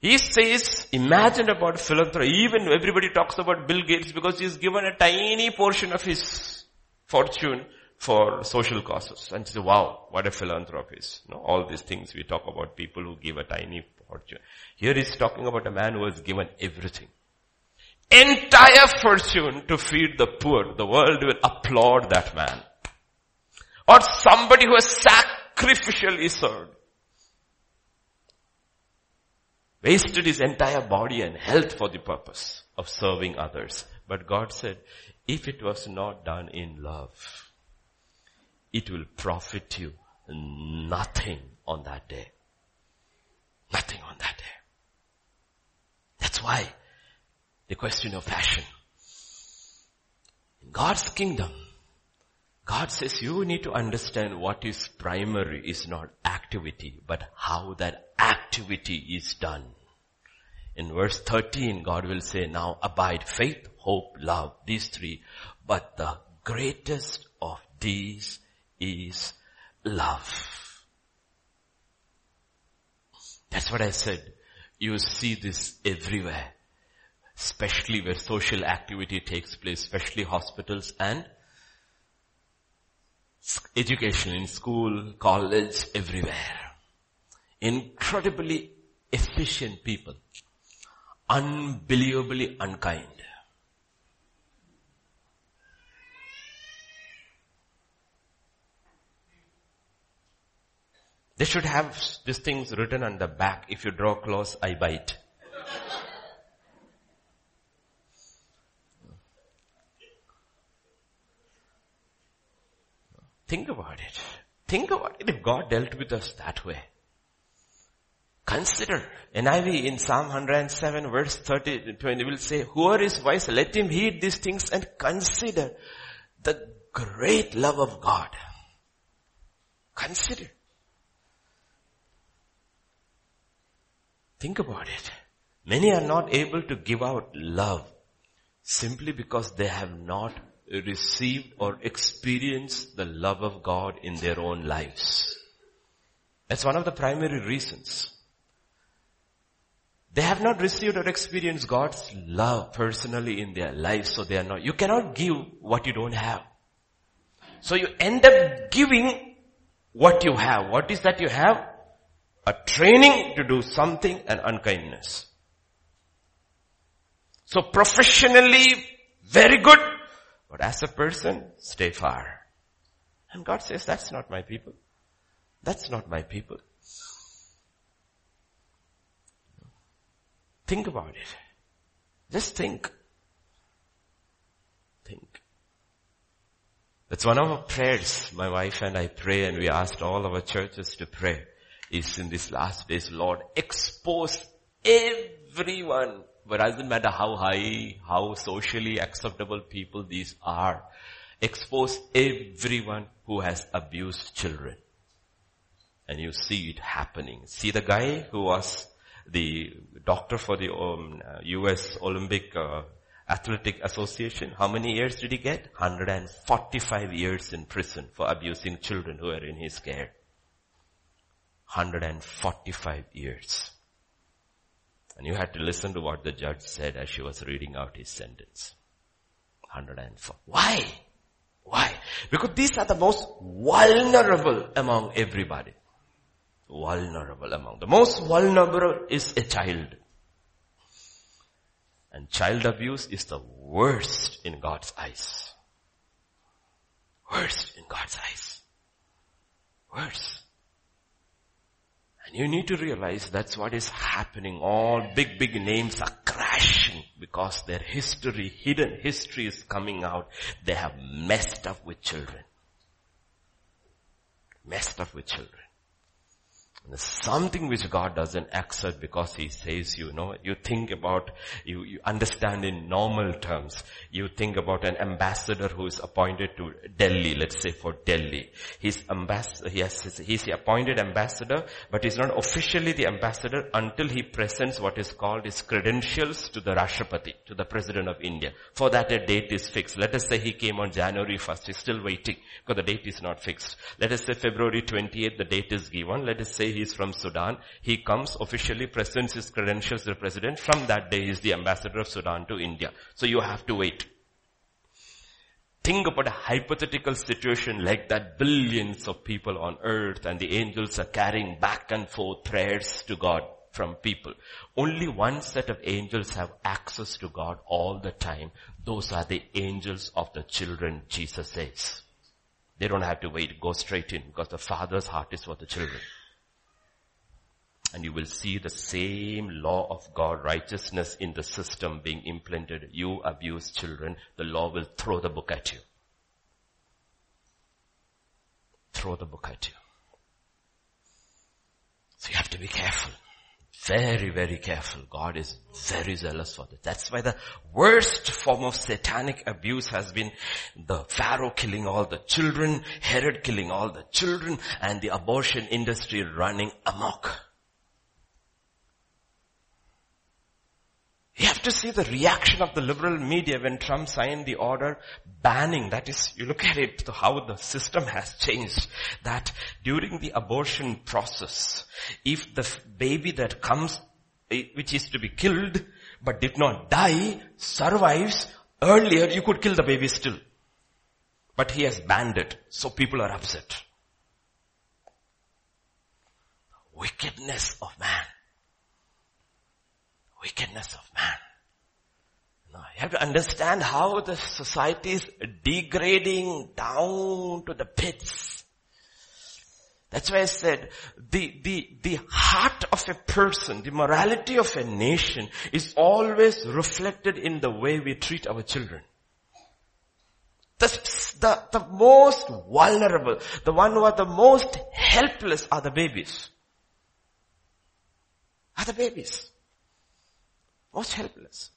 He says, imagine about philanthropy. Even everybody talks about Bill Gates because he's given a tiny portion of his fortune for social causes. And say, wow, what a philanthropist. You know, all these things we talk about people who give a tiny fortune. Here he's talking about a man who has given everything. Entire fortune to feed the poor. The world will applaud that man. Or somebody who has sacrificially served. Wasted his entire body and health for the purpose of serving others. But God said, if it was not done in love, it will profit you nothing on that day. Nothing on that day. That's why the question of passion. In God's kingdom, God says you need to understand what is primary is not activity, but how that activity is done. In verse 13, God will say, now abide faith, hope, love, these three. But the greatest of these is love. That's what I said. You see this everywhere. Especially where social activity takes place, especially hospitals and education in school, college, everywhere. Incredibly efficient people unbelievably unkind. They should have these things written on the back. If you draw close, I bite. Think about it. Think about it if God dealt with us that way. Consider. NIV in Psalm 107 verse 30, 20 will say, whoever is wise, let him heed these things and consider the great love of God. Consider. Think about it. Many are not able to give out love simply because they have not received or experienced the love of God in their own lives. That's one of the primary reasons. They have not received or experienced God's love personally in their life, so they are not, you cannot give what you don't have. So you end up giving what you have. What is that you have? A training to do something and unkindness. So professionally, very good, but as a person, stay far. And God says, that's not my people. That's not my people. Think about it. Just think. Think. That's one of our prayers. My wife and I pray and we asked all our churches to pray is in these last days, Lord, expose everyone, but doesn't matter how high, how socially acceptable people these are, expose everyone who has abused children. And you see it happening. See the guy who was the doctor for the um, US Olympic uh, Athletic Association. How many years did he get? 145 years in prison for abusing children who were in his care. 145 years. And you had to listen to what the judge said as she was reading out his sentence. 104. Why? Why? Because these are the most vulnerable among everybody vulnerable among. The most vulnerable is a child. And child abuse is the worst in God's eyes. Worst in God's eyes. Worst. And you need to realize that's what is happening. All big, big names are crashing because their history, hidden history is coming out. They have messed up with children. Messed up with children. Something which God doesn't accept because He says you know, you think about, you, you understand in normal terms. You think about an ambassador who is appointed to Delhi, let's say for Delhi. He's ambassador, has, he's the appointed ambassador, but he's not officially the ambassador until he presents what is called his credentials to the Rashtrapati, to the President of India. For that a date is fixed. Let us say he came on January 1st, he's still waiting because the date is not fixed. Let us say February 28th, the date is given. Let us say he's from Sudan. He comes officially, presents his credentials to the president. From that day, he is the ambassador of Sudan to India. So you have to wait. Think about a hypothetical situation like that billions of people on earth and the angels are carrying back and forth prayers to God from people. Only one set of angels have access to God all the time. Those are the angels of the children, Jesus says. They don't have to wait, go straight in because the father's heart is for the children. And you will see the same law of God, righteousness in the system being implemented. You abuse children, the law will throw the book at you. Throw the book at you. So you have to be careful. Very, very careful. God is very zealous for this. That's why the worst form of satanic abuse has been the Pharaoh killing all the children, Herod killing all the children, and the abortion industry running amok. You have to see the reaction of the liberal media when Trump signed the order banning, that is, you look at it, how the system has changed, that during the abortion process, if the baby that comes, eh, which is to be killed, but did not die, survives, earlier you could kill the baby still. But he has banned it, so people are upset. Wickedness of man wickedness of man. You have to understand how the society is degrading down to the pits. That's why I said the, the, the heart of a person, the morality of a nation is always reflected in the way we treat our children. The, the, the most vulnerable, the one who are the most helpless are the babies. Are the babies most helpless.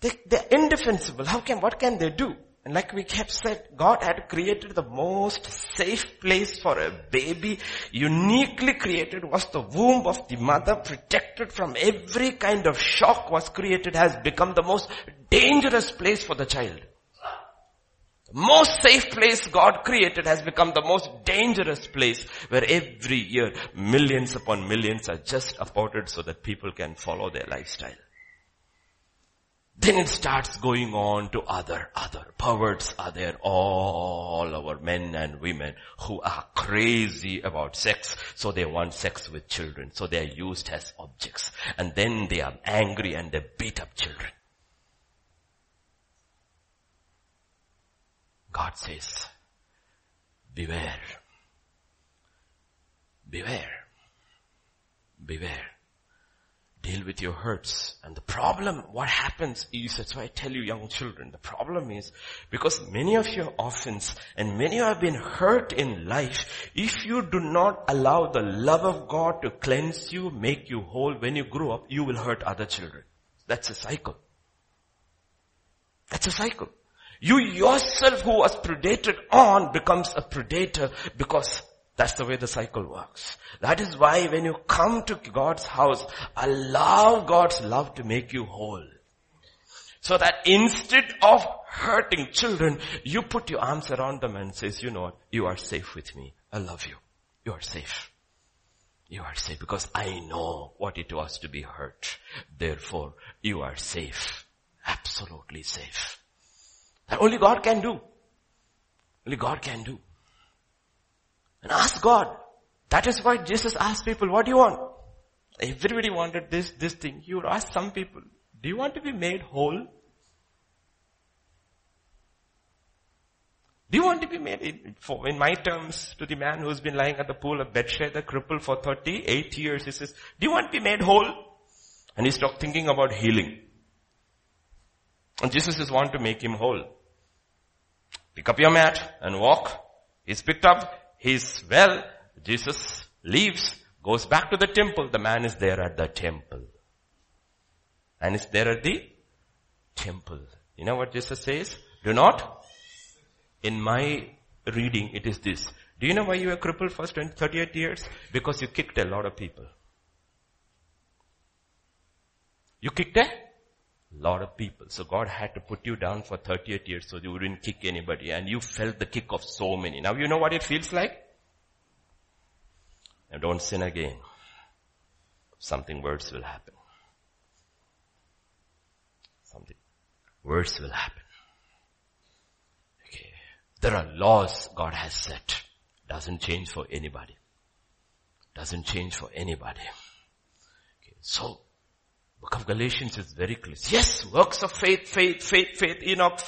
They, they're indefensible. How can, what can they do? And like we kept said, God had created the most safe place for a baby, uniquely created was the womb of the mother, protected from every kind of shock was created, has become the most dangerous place for the child. Most safe place God created has become the most dangerous place where every year millions upon millions are just aborted so that people can follow their lifestyle. Then it starts going on to other, other perverts are there, all our men and women who are crazy about sex, so they want sex with children, so they are used as objects. And then they are angry and they beat up children. God says, beware. Beware. Beware. Deal with your hurts. And the problem, what happens is, that's why I tell you young children, the problem is, because many of you are orphans and many have been hurt in life, if you do not allow the love of God to cleanse you, make you whole, when you grow up, you will hurt other children. That's a cycle. That's a cycle. You yourself who was predated on becomes a predator because that's the way the cycle works. That is why when you come to God's house, allow God's love to make you whole. So that instead of hurting children, you put your arms around them and says, you know what, you are safe with me. I love you. You are safe. You are safe because I know what it was to be hurt. Therefore, you are safe. Absolutely safe. That only God can do. Only God can do. And ask God. That is why Jesus asked people, what do you want? Everybody wanted this, this thing. He would ask some people, do you want to be made whole? Do you want to be made, in, for, in my terms, to the man who's been lying at the pool of Bethesda, crippled for 38 years, he says, do you want to be made whole? And he's talking thinking about healing. And Jesus is want to make him whole. Pick up your mat and walk. He's picked up. He's well. Jesus leaves, goes back to the temple. The man is there at the temple. And is there at the temple. You know what Jesus says? Do not. In my reading, it is this. Do you know why you were crippled for 38 years? Because you kicked a lot of people. You kicked a lot of people. So God had to put you down for 38 years so you wouldn't kick anybody and you felt the kick of so many. Now you know what it feels like? Now don't sin again. Something worse will happen. Something worse will happen. Okay. There are laws God has set. Doesn't change for anybody. Doesn't change for anybody. Okay. So Book of Galatians is very clear. Yes, works of faith, faith, faith, faith, Enoch,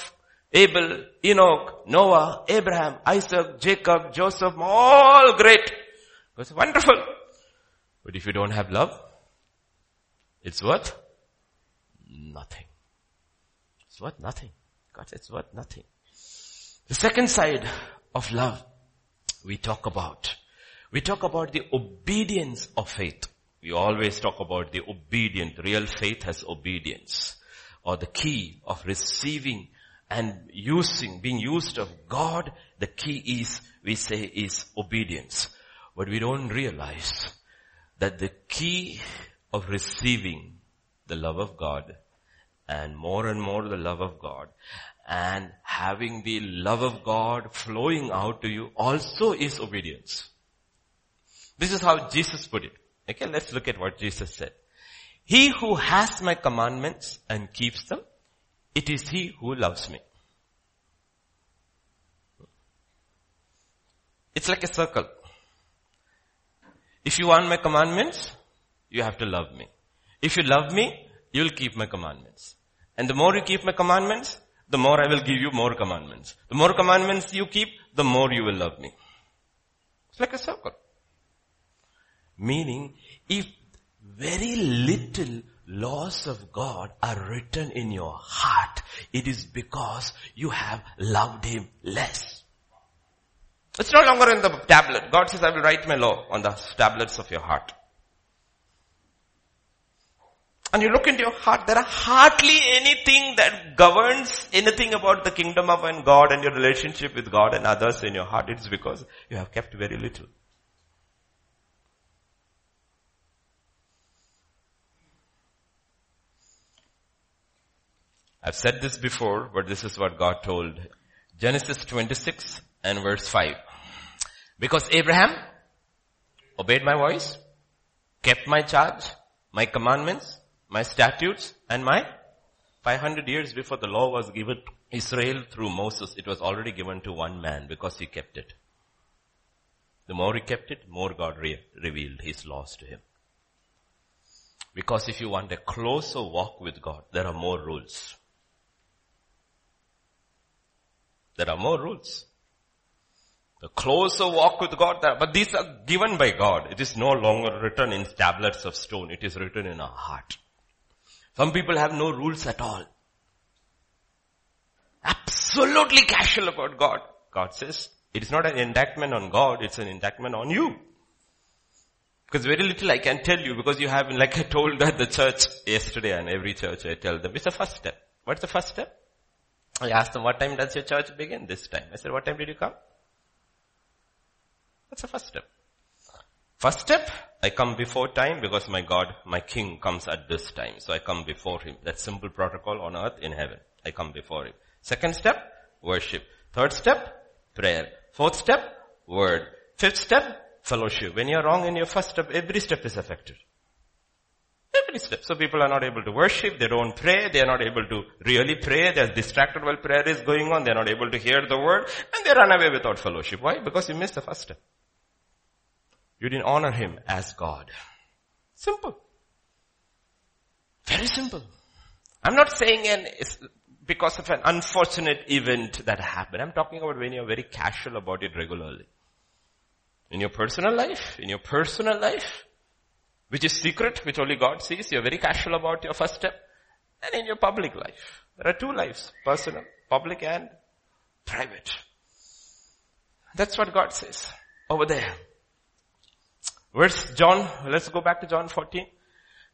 Abel, Enoch, Noah, Abraham, Isaac, Jacob, Joseph, all great. It's wonderful. But if you don't have love, it's worth nothing. It's worth nothing. God it's worth nothing. The second side of love we talk about. We talk about the obedience of faith. We always talk about the obedient. Real faith has obedience. Or the key of receiving and using, being used of God, the key is, we say, is obedience. But we don't realize that the key of receiving the love of God and more and more the love of God and having the love of God flowing out to you also is obedience. This is how Jesus put it. Okay, let's look at what Jesus said. He who has my commandments and keeps them, it is he who loves me. It's like a circle. If you want my commandments, you have to love me. If you love me, you'll keep my commandments. And the more you keep my commandments, the more I will give you more commandments. The more commandments you keep, the more you will love me. It's like a circle. Meaning, if very little laws of God are written in your heart, it is because you have loved Him less. It's no longer in the tablet. God says, I will write my law on the tablets of your heart. And you look into your heart, there are hardly anything that governs anything about the kingdom of God and your relationship with God and others in your heart. It's because you have kept very little. I've said this before, but this is what God told. Genesis 26 and verse 5. Because Abraham obeyed my voice, kept my charge, my commandments, my statutes, and my 500 years before the law was given to Israel through Moses, it was already given to one man because he kept it. The more he kept it, more God re- revealed his laws to him. Because if you want a closer walk with God, there are more rules. There are more rules. The closer walk with God, but these are given by God. It is no longer written in tablets of stone. It is written in our heart. Some people have no rules at all. Absolutely casual about God. God says, it is not an indictment on God, it's an indictment on you. Because very little I can tell you because you have, like I told <laughs> at the church yesterday and every church I tell them, it's the first step. What's the first step? I asked them, what time does your church begin? This time. I said, what time did you come? That's the first step. First step, I come before time because my God, my King comes at this time. So I come before Him. That simple protocol on earth, in heaven. I come before Him. Second step, worship. Third step, prayer. Fourth step, word. Fifth step, fellowship. When you're wrong in your first step, every step is affected. Step. So people are not able to worship, they don't pray, they are not able to really pray, they're distracted while prayer is going on, they're not able to hear the word, and they run away without fellowship. Why? Because you missed the first step. You didn't honor Him as God. Simple. Very simple. I'm not saying an, because of an unfortunate event that happened. I'm talking about when you're very casual about it regularly. In your personal life, in your personal life, which is secret, which only God sees. You're very casual about your first step. And in your public life. There are two lives, personal, public and private. That's what God says over there. Verse John, let's go back to John 14.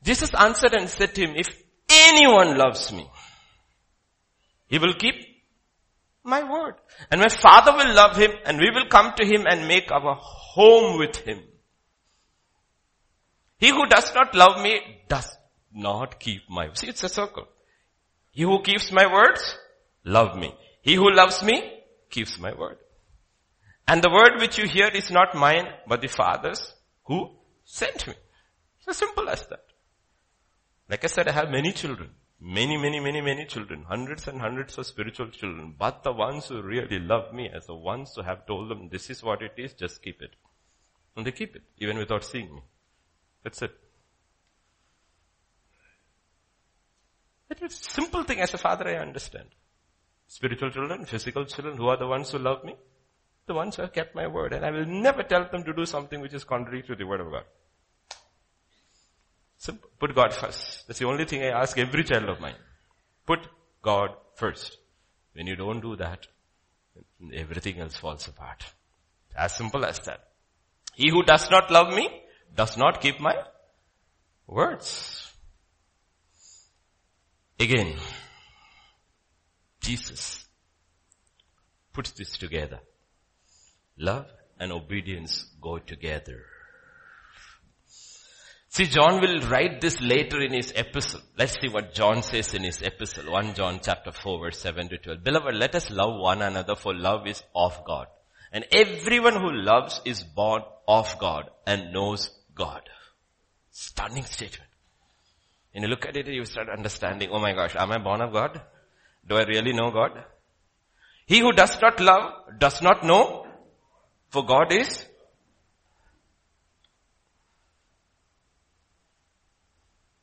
Jesus answered and said to him, if anyone loves me, he will keep my word. And my father will love him and we will come to him and make our home with him. He who does not love me does not keep my, see it's a circle. He who keeps my words, love me. He who loves me, keeps my word. And the word which you hear is not mine, but the Father's who sent me. It's as simple as that. Like I said, I have many children. Many, many, many, many children. Hundreds and hundreds of spiritual children. But the ones who really love me as the ones who have told them this is what it is, just keep it. And they keep it, even without seeing me. That's it. It's a simple thing as a father I understand. Spiritual children, physical children, who are the ones who love me? The ones who have kept my word. And I will never tell them to do something which is contrary to the word of God. So put God first. That's the only thing I ask every child of mine. Put God first. When you don't do that, everything else falls apart. As simple as that. He who does not love me does not keep my words. Again, Jesus puts this together. Love and obedience go together. See, John will write this later in his epistle. Let's see what John says in his epistle. 1 John chapter 4 verse 7 to 12. Beloved, let us love one another for love is of God. And everyone who loves is born of God and knows God. Stunning statement. When you look at it, you start understanding, oh my gosh, am I born of God? Do I really know God? He who does not love does not know, for God is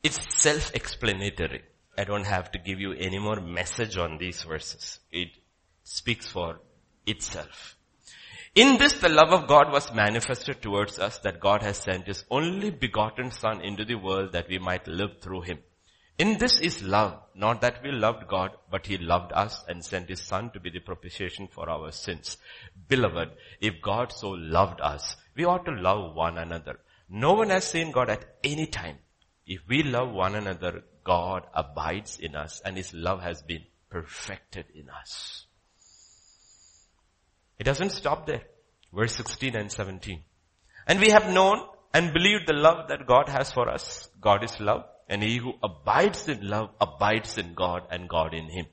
It's self-explanatory. I don't have to give you any more message on these verses. It speaks for itself. In this the love of God was manifested towards us that God has sent his only begotten son into the world that we might live through him. In this is love, not that we loved God, but He loved us and sent His Son to be the propitiation for our sins. Beloved, if God so loved us, we ought to love one another. No one has seen God at any time. If we love one another, God abides in us and His love has been perfected in us. It doesn't stop there. Verse 16 and 17. And we have known and believed the love that God has for us. God is love. And he who abides in love abides in God and God in him.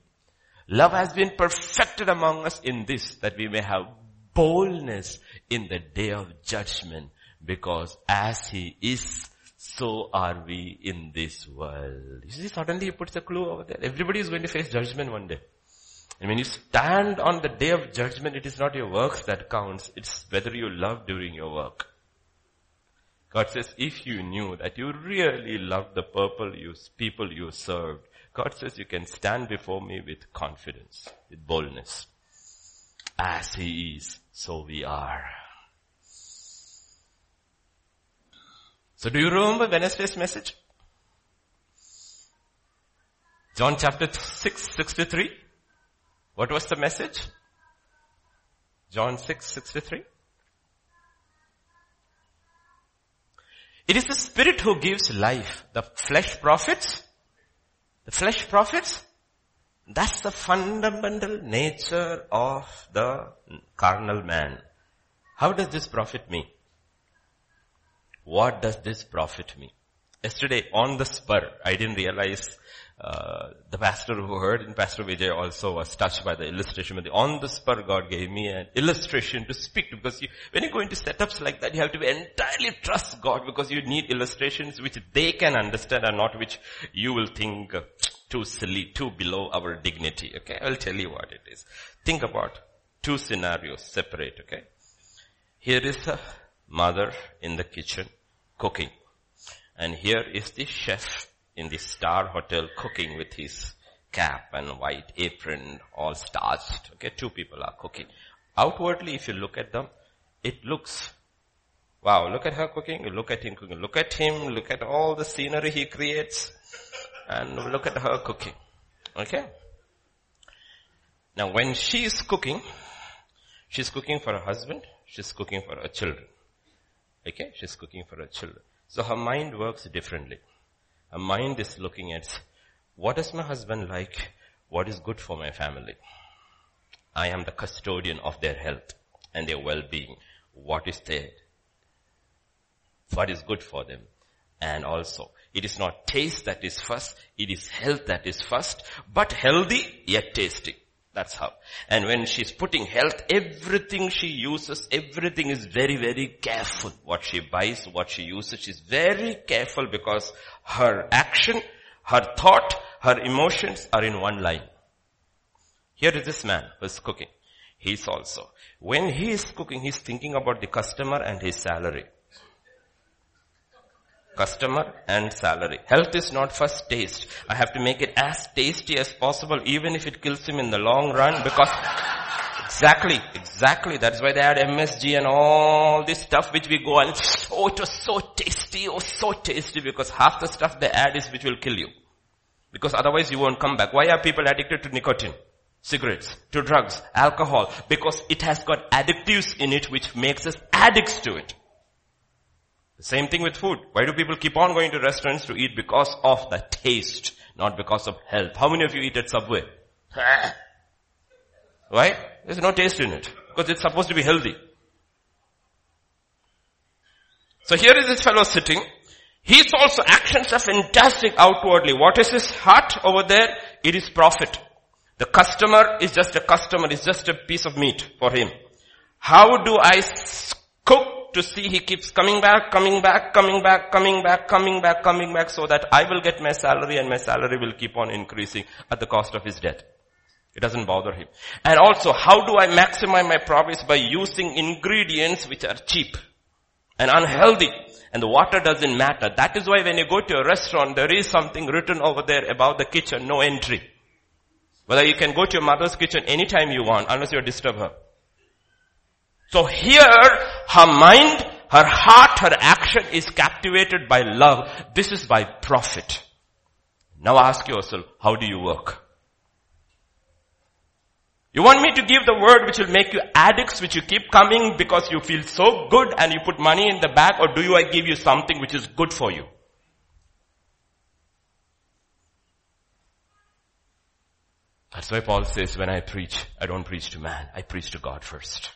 Love has been perfected among us in this that we may have boldness in the day of judgment because as he is, so are we in this world. You see, suddenly he puts a clue over there. Everybody is going to face judgment one day. And when you stand on the day of judgment, it is not your works that counts, it's whether you love during your work. God says, if you knew that you really loved the purple you, people you served, God says you can stand before me with confidence, with boldness. As He is, so we are. So do you remember Wednesday's message? John chapter 6, 63. What was the message? John 6, 63. It is the spirit who gives life. The flesh profits. The flesh profits. That's the fundamental nature of the carnal man. How does this profit me? What does this profit me? Yesterday on the spur, I didn't realize uh, the pastor who heard in Pastor Vijay also was touched by the illustration. But on the spur, God gave me an illustration to speak to because you, when you go into setups like that, you have to entirely trust God because you need illustrations which they can understand and not which you will think uh, too silly, too below our dignity. Okay, I'll tell you what it is. Think about two scenarios separate. Okay, here is a mother in the kitchen cooking, and here is the chef in the star hotel cooking with his cap and white apron all starched. Okay, two people are cooking. Outwardly, if you look at them, it looks, wow, look at her cooking, look at him cooking, look at him, look at all the scenery he creates, and look at her cooking. Okay? Now when she is cooking, she's cooking for her husband, she's cooking for her children. Okay, she's cooking for her children. So her mind works differently. Her mind is looking at what is my husband like? What is good for my family? I am the custodian of their health and their well-being. What is there? What is good for them? And also, it is not taste that is first, it is health that is first, but healthy yet tasty. That's how. And when she's putting health, everything she uses, everything is very, very careful. What she buys, what she uses, she's very careful because her action, her thought, her emotions are in one line. Here is this man who's cooking. He is also, when he is cooking, he is thinking about the customer and his salary customer and salary. Health is not first taste. I have to make it as tasty as possible even if it kills him in the long run because exactly, exactly. That's why they had MSG and all this stuff which we go and oh it was so tasty, oh so tasty because half the stuff they add is which will kill you. Because otherwise you won't come back. Why are people addicted to nicotine? Cigarettes, to drugs, alcohol? Because it has got additives in it which makes us addicts to it. The same thing with food. Why do people keep on going to restaurants to eat? Because of the taste, not because of health. How many of you eat at Subway? <laughs> Why? There's no taste in it. Because it's supposed to be healthy. So here is this fellow sitting. His also actions are fantastic outwardly. What is his heart over there? It is profit. The customer is just a customer, it's just a piece of meat for him. How do I cook to see he keeps coming back, coming back, coming back, coming back, coming back, coming back so that I will get my salary and my salary will keep on increasing at the cost of his death. It doesn't bother him. And also, how do I maximize my profits by using ingredients which are cheap and unhealthy? And the water doesn't matter. That is why when you go to a restaurant, there is something written over there about the kitchen, no entry. Whether you can go to your mother's kitchen anytime you want, unless you disturb her. So here, her mind, her heart, her action is captivated by love. This is by profit. Now ask yourself, how do you work? You want me to give the word which will make you addicts, which you keep coming because you feel so good and you put money in the bag, or do you I give you something which is good for you? That's why Paul says, when I preach, I don't preach to man, I preach to God first.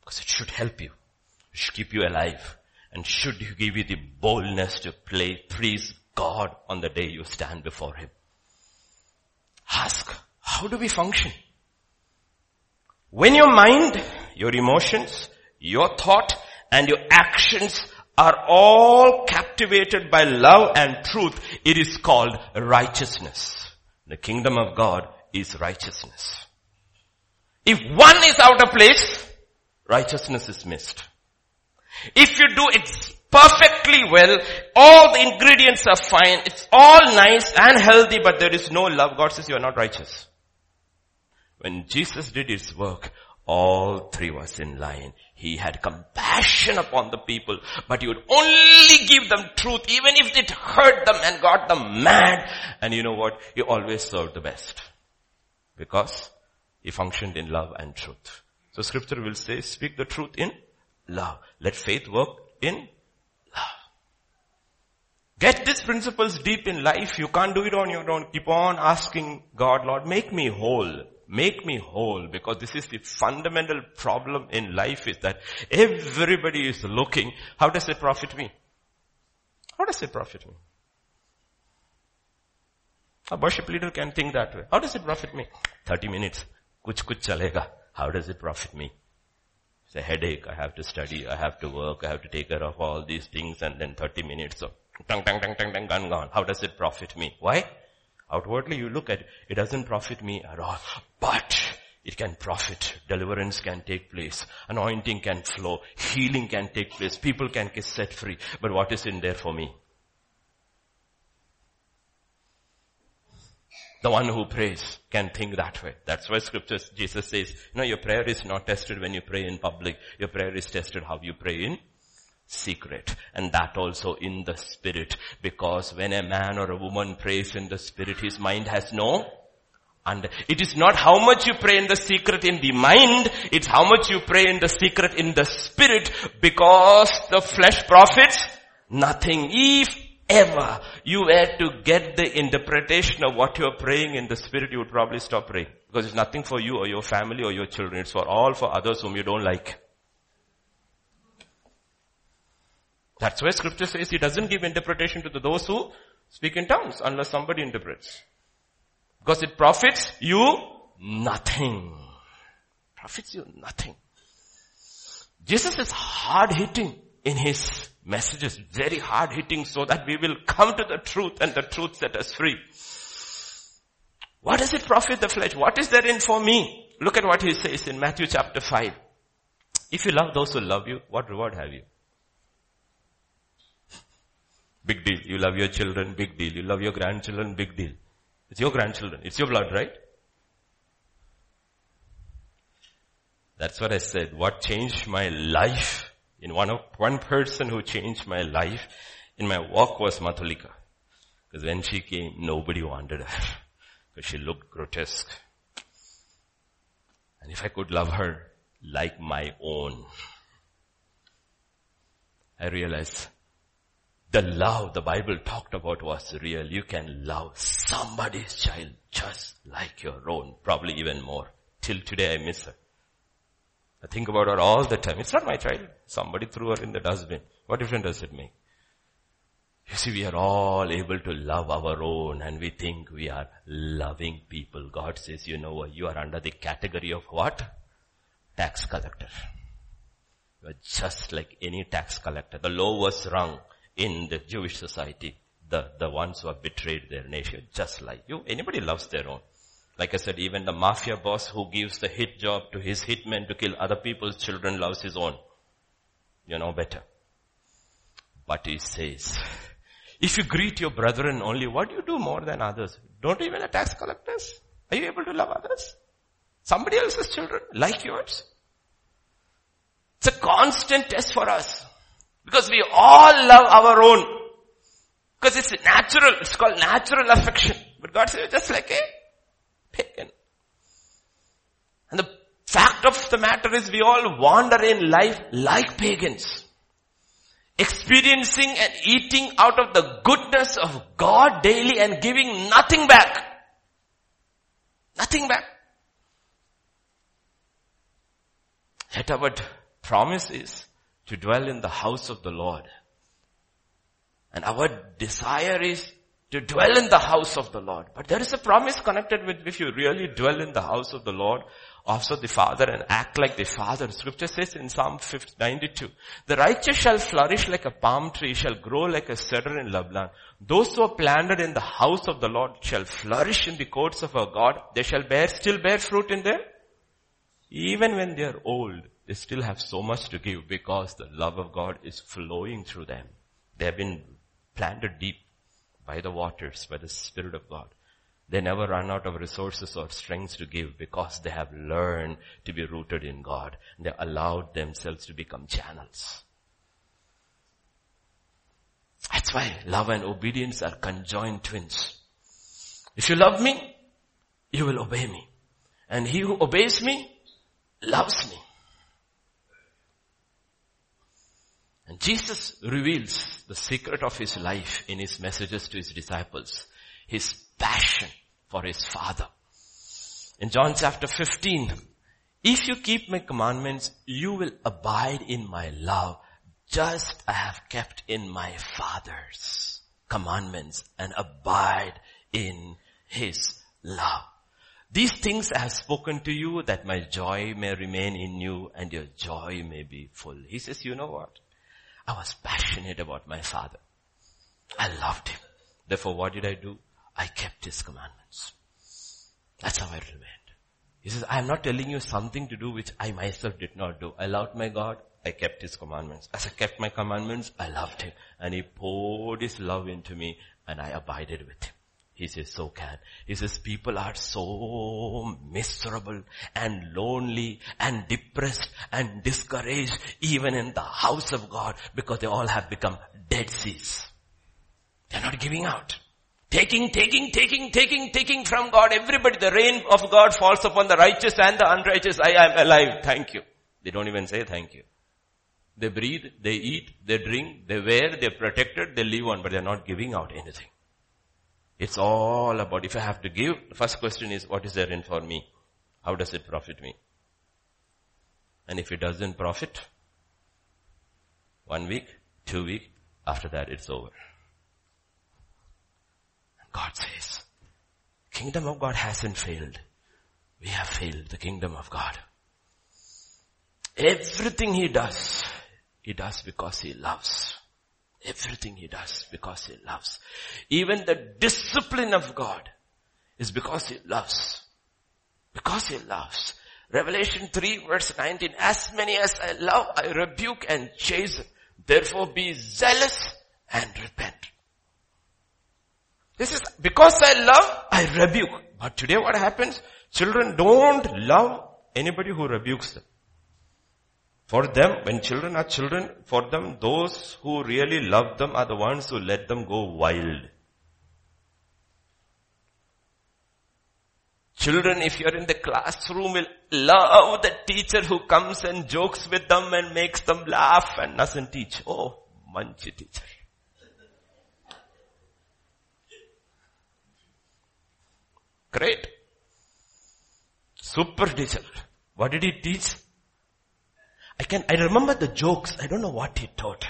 Because it should help you. It should keep you alive. And should give you the boldness to play, praise God on the day you stand before Him. Ask, how do we function? When your mind, your emotions, your thought, and your actions are all captivated by love and truth, it is called righteousness. The kingdom of God is righteousness. If one is out of place, righteousness is missed. If you do it perfectly well, all the ingredients are fine, it's all nice and healthy, but there is no love, God says you are not righteous. When Jesus did his work, all three was in line. He had compassion upon the people, but he would only give them truth even if it hurt them and got them mad. And you know what? He always served the best. Because he functioned in love and truth. So scripture will say, speak the truth in love. Let faith work in. Get these principles deep in life. You can't do it on your own. Keep on asking God, Lord, make me whole. Make me whole because this is the fundamental problem in life is that everybody is looking, how does it profit me? How does it profit me? A worship leader can think that way. How does it profit me? 30 minutes. Kuch kuch chalega. How does it profit me? It's a headache. I have to study. I have to work. I have to take care of all these things and then 30 minutes of tang, tang, tang, tang, tang, gun gone. How does it profit me? Why? Outwardly you look at it, it doesn't profit me at all. But it can profit. Deliverance can take place. Anointing can flow. Healing can take place. People can get set free. But what is in there for me? The one who prays can think that way. That's why scriptures, Jesus says, know, your prayer is not tested when you pray in public. Your prayer is tested how you pray in secret. And that also in the spirit. Because when a man or a woman prays in the spirit, his mind has no And it is not how much you pray in the secret in the mind, it's how much you pray in the secret in the spirit because the flesh profits nothing. If ever you were to get the interpretation of what you're praying in the spirit, you would probably stop praying. Because it's nothing for you or your family or your children. It's for all for others whom you don't like. That's why scripture says he doesn't give interpretation to those who speak in tongues unless somebody interprets. Because it profits you nothing. Profits you nothing. Jesus is hard hitting in his messages, very hard hitting so that we will come to the truth and the truth set us free. What does it profit the flesh? What is there in for me? Look at what he says in Matthew chapter 5. If you love those who love you, what reward have you? Big deal. You love your children, big deal. You love your grandchildren, big deal. It's your grandchildren. It's your blood, right? That's what I said. What changed my life in one of, one person who changed my life in my walk was Matulika. Because when she came, nobody wanted her. Because she looked grotesque. And if I could love her like my own, I realized the love the Bible talked about was real. You can love somebody's child just like your own, probably even more. Till today I miss her. I think about her all the time. It's not my child. Somebody threw her in the dustbin. What difference does it make? You see, we are all able to love our own and we think we are loving people. God says, you know what, you are under the category of what? Tax collector. You are just like any tax collector. The law was wrong in the Jewish society, the, the ones who have betrayed their nation, just like you. Anybody loves their own. Like I said, even the mafia boss who gives the hit job to his hitmen to kill other people's children loves his own. You know better. But he says, if you greet your brethren only, what do you do more than others? Don't even the tax collectors? Are you able to love others? Somebody else's children, like yours? It's a constant test for us. Because we all love our own. Because it's natural. It's called natural affection. But God says just like a pagan. And the fact of the matter is we all wander in life like pagans. Experiencing and eating out of the goodness of God daily and giving nothing back. Nothing back. Yet our promise is to dwell in the house of the Lord. And our desire is to dwell in the house of the Lord. But there is a promise connected with if you really dwell in the house of the Lord, also the Father and act like the Father. Scripture says in Psalm 92, the righteous shall flourish like a palm tree, shall grow like a cedar in Lebanon. Those who are planted in the house of the Lord shall flourish in the courts of our God. They shall bear, still bear fruit in them, Even when they are old, they still have so much to give because the love of God is flowing through them. They have been planted deep by the waters, by the Spirit of God. They never run out of resources or strength to give because they have learned to be rooted in God. They allowed themselves to become channels. That's why love and obedience are conjoined twins. If you love me, you will obey me. And he who obeys me loves me. And Jesus reveals the secret of his life in his messages to his disciples. His passion for his father. In John chapter 15, if you keep my commandments, you will abide in my love, just I have kept in my father's commandments and abide in his love. These things I have spoken to you that my joy may remain in you and your joy may be full. He says, you know what? I was passionate about my father. I loved him. Therefore what did I do? I kept his commandments. That's how I remained. He says, I am not telling you something to do which I myself did not do. I loved my God. I kept his commandments. As I kept my commandments, I loved him. And he poured his love into me and I abided with him. He says, so can. He says, people are so miserable and lonely and depressed and discouraged even in the house of God because they all have become dead seas. They're not giving out. Taking, taking, taking, taking, taking from God. Everybody, the rain of God falls upon the righteous and the unrighteous. I am alive. Thank you. They don't even say thank you. They breathe, they eat, they drink, they wear, they're protected, they live on, but they're not giving out anything. It's all about, if I have to give, the first question is, what is there in for me? How does it profit me? And if it doesn't profit, one week, two week, after that it's over. God says, kingdom of God hasn't failed. We have failed the kingdom of God. Everything he does, he does because he loves. Everything he does because he loves. Even the discipline of God is because he loves. Because he loves. Revelation 3 verse 19, as many as I love, I rebuke and chasten. Therefore be zealous and repent. This is, because I love, I rebuke. But today what happens? Children don't love anybody who rebukes them. For them, when children are children, for them, those who really love them are the ones who let them go wild. Children, if you're in the classroom, will love the teacher who comes and jokes with them and makes them laugh and doesn't teach. Oh, manchi teacher. Great. Super teacher. What did he teach? I can, I remember the jokes. I don't know what he taught.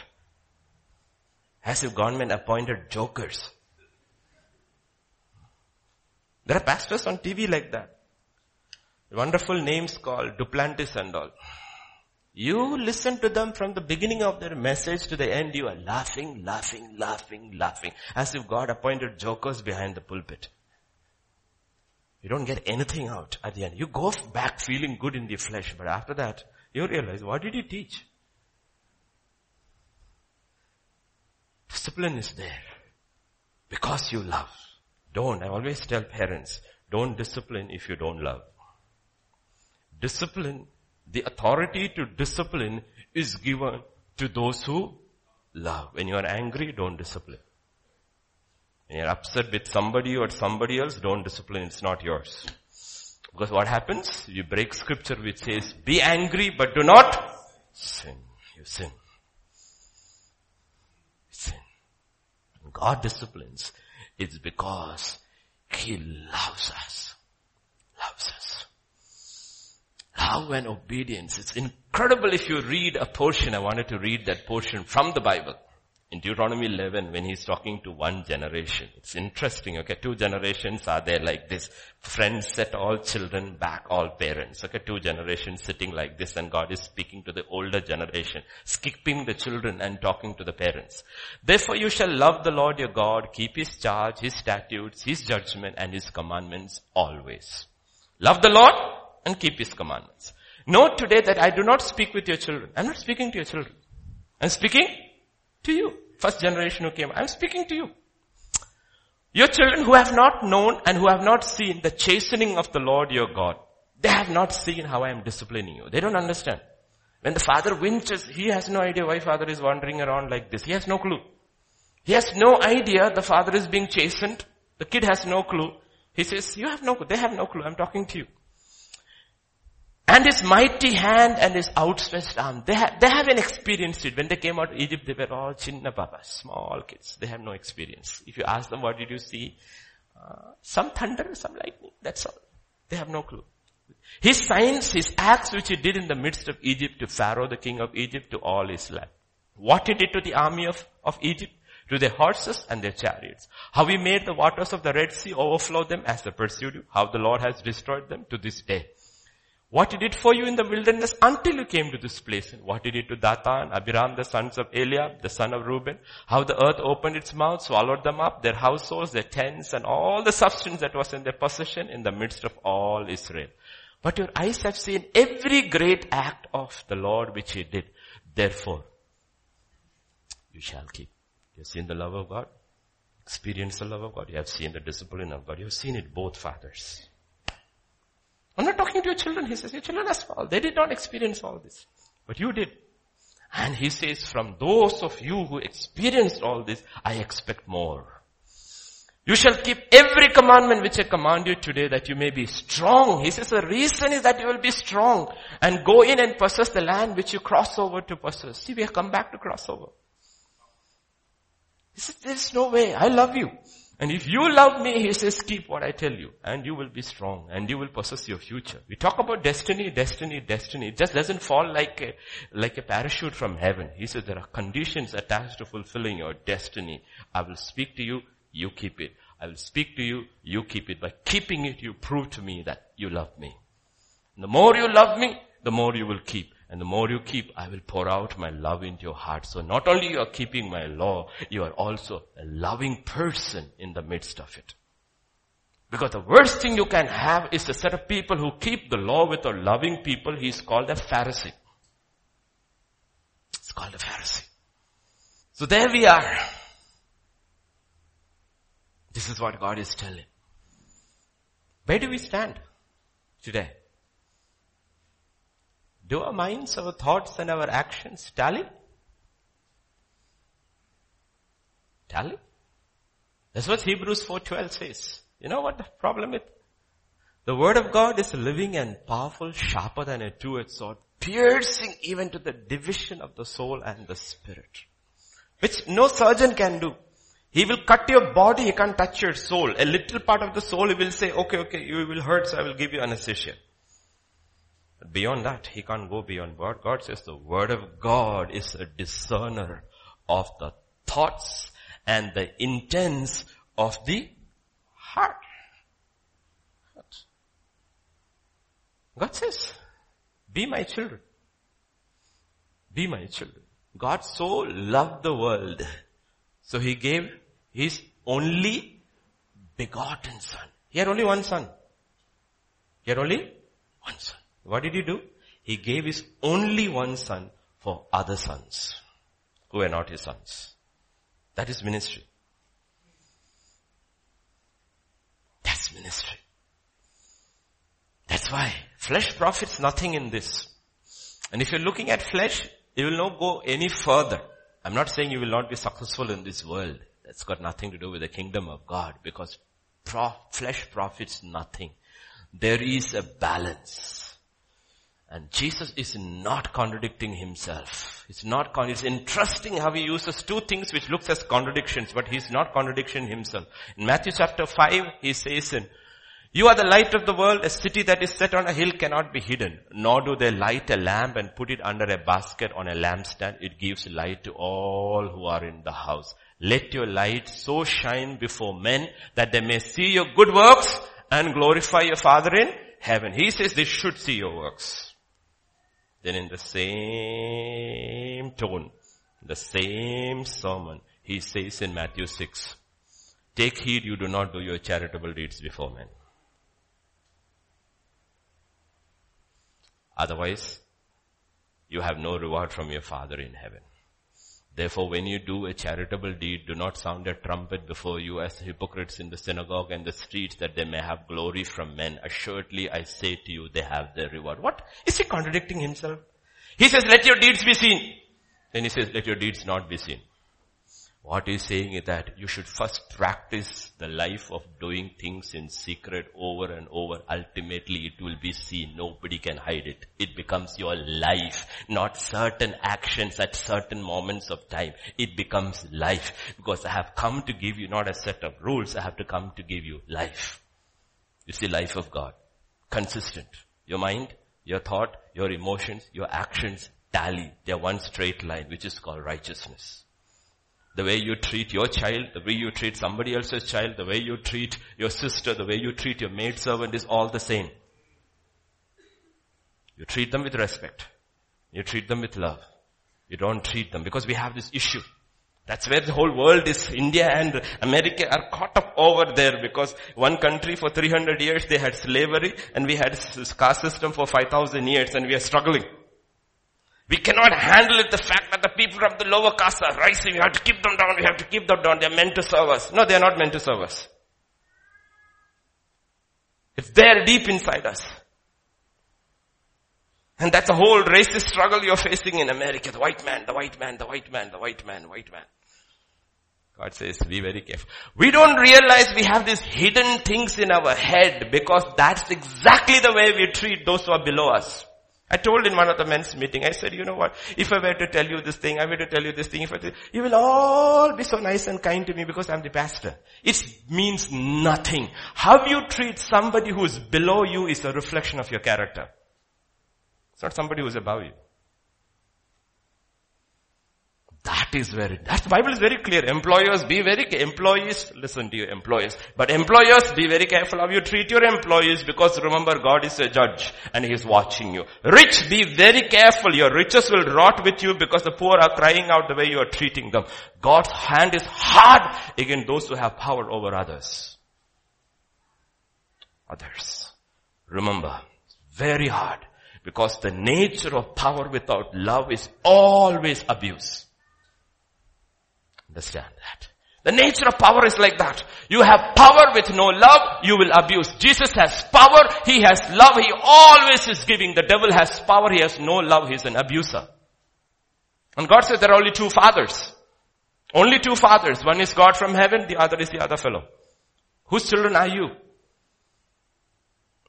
As if government appointed jokers. There are pastors on TV like that. Wonderful names called Duplantis and all. You listen to them from the beginning of their message to the end, you are laughing, laughing, laughing, laughing. As if God appointed jokers behind the pulpit. You don't get anything out at the end. You go back feeling good in the flesh, but after that, you realize, what did he teach? Discipline is there. Because you love. Don't. I always tell parents, don't discipline if you don't love. Discipline, the authority to discipline is given to those who love. When you are angry, don't discipline. When you're upset with somebody or somebody else, don't discipline. It's not yours. Because what happens? You break scripture which says, be angry but do not sin. You sin. Sin. God disciplines. It's because He loves us. Loves us. Love and obedience. It's incredible if you read a portion. I wanted to read that portion from the Bible in Deuteronomy 11 when he's talking to one generation. It's interesting, okay? Two generations are there like this. Friends set all children back, all parents. Okay? Two generations sitting like this and God is speaking to the older generation, skipping the children and talking to the parents. Therefore you shall love the Lord your God, keep his charge, his statutes, his judgment and his commandments always. Love the Lord and keep his commandments. Note today that I do not speak with your children. I'm not speaking to your children. I'm speaking to you. First generation who came. I'm speaking to you. Your children who have not known and who have not seen the chastening of the Lord your God. They have not seen how I am disciplining you. They don't understand. When the father winches, he has no idea why father is wandering around like this. He has no clue. He has no idea the father is being chastened. The kid has no clue. He says, you have no clue. They have no clue. I'm talking to you. And his mighty hand and his outstretched arm. They, have, they haven't experienced it. When they came out of Egypt, they were all chinna baba, small kids. They have no experience. If you ask them, what did you see? Uh, some thunder, some lightning. That's all. They have no clue. His signs, his acts which he did in the midst of Egypt to Pharaoh, the king of Egypt, to all land. What he did to the army of, of Egypt, to their horses and their chariots. How he made the waters of the Red Sea overflow them as they pursued you. How the Lord has destroyed them to this day. What he did for you in the wilderness until you came to this place. What he did to Dathan, Abiram, the sons of Eliab, the son of Reuben. How the earth opened its mouth, swallowed them up, their households, their tents, and all the substance that was in their possession in the midst of all Israel. But your eyes have seen every great act of the Lord which he did. Therefore, you shall keep. You have seen the love of God, experienced the love of God. You have seen the discipline of God. You have seen it both fathers. I'm not talking to your children. He says, your children are small. They did not experience all this. But you did. And he says, from those of you who experienced all this, I expect more. You shall keep every commandment which I command you today that you may be strong. He says the reason is that you will be strong and go in and possess the land which you cross over to possess. See, we have come back to cross over. He says, there's no way. I love you. And if you love me, he says, keep what I tell you and you will be strong and you will possess your future. We talk about destiny, destiny, destiny. It just doesn't fall like a, like a parachute from heaven. He says there are conditions attached to fulfilling your destiny. I will speak to you, you keep it. I will speak to you, you keep it. By keeping it, you prove to me that you love me. The more you love me, the more you will keep. And the more you keep, I will pour out my love into your heart. So not only you are keeping my law, you are also a loving person in the midst of it. Because the worst thing you can have is a set of people who keep the law without loving people. He's called a Pharisee. It's called a Pharisee. So there we are. This is what God is telling. Where do we stand today? Do our minds, our thoughts and our actions tally? Tally? That's what Hebrews 4.12 says. You know what the problem is? The word of God is living and powerful, sharper than a two-edged sword, piercing even to the division of the soul and the spirit. Which no surgeon can do. He will cut your body, he can't touch your soul. A little part of the soul, he will say, okay, okay, you will hurt, so I will give you anesthesia. Beyond that, he can't go beyond God. God says the word of God is a discerner of the thoughts and the intents of the heart. God says, be my children. Be my children. God so loved the world. So he gave his only begotten son. He had only one son. He had only one son. What did he do? He gave his only one son for other sons who were not his sons. That is ministry. That's ministry. That's why flesh profits nothing in this. And if you're looking at flesh, you will not go any further. I'm not saying you will not be successful in this world. That's got nothing to do with the kingdom of God because flesh profits nothing. There is a balance. And Jesus is not contradicting himself. It's not, con- it's interesting how he uses two things which looks as contradictions, but he's not contradicting himself. In Matthew chapter 5, he says in, you are the light of the world, a city that is set on a hill cannot be hidden, nor do they light a lamp and put it under a basket on a lampstand. It gives light to all who are in the house. Let your light so shine before men that they may see your good works and glorify your Father in heaven. He says they should see your works. Then in the same tone, the same sermon, he says in Matthew 6, take heed you do not do your charitable deeds before men. Otherwise, you have no reward from your Father in heaven. Therefore, when you do a charitable deed, do not sound a trumpet before you as hypocrites in the synagogue and the streets that they may have glory from men. Assuredly, I say to you, they have their reward. What? Is he contradicting himself? He says, let your deeds be seen. Then he says, let your deeds not be seen. What he's saying is that you should first practice the life of doing things in secret over and over. Ultimately it will be seen. Nobody can hide it. It becomes your life, not certain actions at certain moments of time. It becomes life because I have come to give you not a set of rules. I have to come to give you life. You see life of God. Consistent. Your mind, your thought, your emotions, your actions tally. They're one straight line which is called righteousness. The way you treat your child, the way you treat somebody else's child, the way you treat your sister, the way you treat your maid servant is all the same. You treat them with respect. You treat them with love. You don't treat them because we have this issue. That's where the whole world is. India and America are caught up over there because one country for 300 years they had slavery and we had caste system for 5000 years and we are struggling. We cannot handle it, the fact that the people of the lower caste are rising. We have to keep them down. We have to keep them down. They're meant to serve us. No, they're not meant to serve us. It's there deep inside us. And that's a whole racist struggle you're facing in America. The white man, the white man, the white man, the white man, white man. God says, be very careful. We don't realize we have these hidden things in our head because that's exactly the way we treat those who are below us. I told in one of the men's meeting, I said, you know what, if I were to tell you this thing, I were to tell you this thing, if I tell, you will all be so nice and kind to me because I'm the pastor. It means nothing. How you treat somebody who is below you is a reflection of your character. It's not somebody who is above you. That is it, that Bible is very clear. Employers be very, employees listen to your employees. But employers be very careful how you treat your employees because remember God is a judge and He is watching you. Rich, be very careful. Your riches will rot with you because the poor are crying out the way you are treating them. God's hand is hard against those who have power over others. Others. Remember, very hard because the nature of power without love is always abuse. Understand that. The nature of power is like that. You have power with no love, you will abuse. Jesus has power, He has love, He always is giving. The devil has power, He has no love, He's an abuser. And God says there are only two fathers. Only two fathers. One is God from heaven, the other is the other fellow. Whose children are you?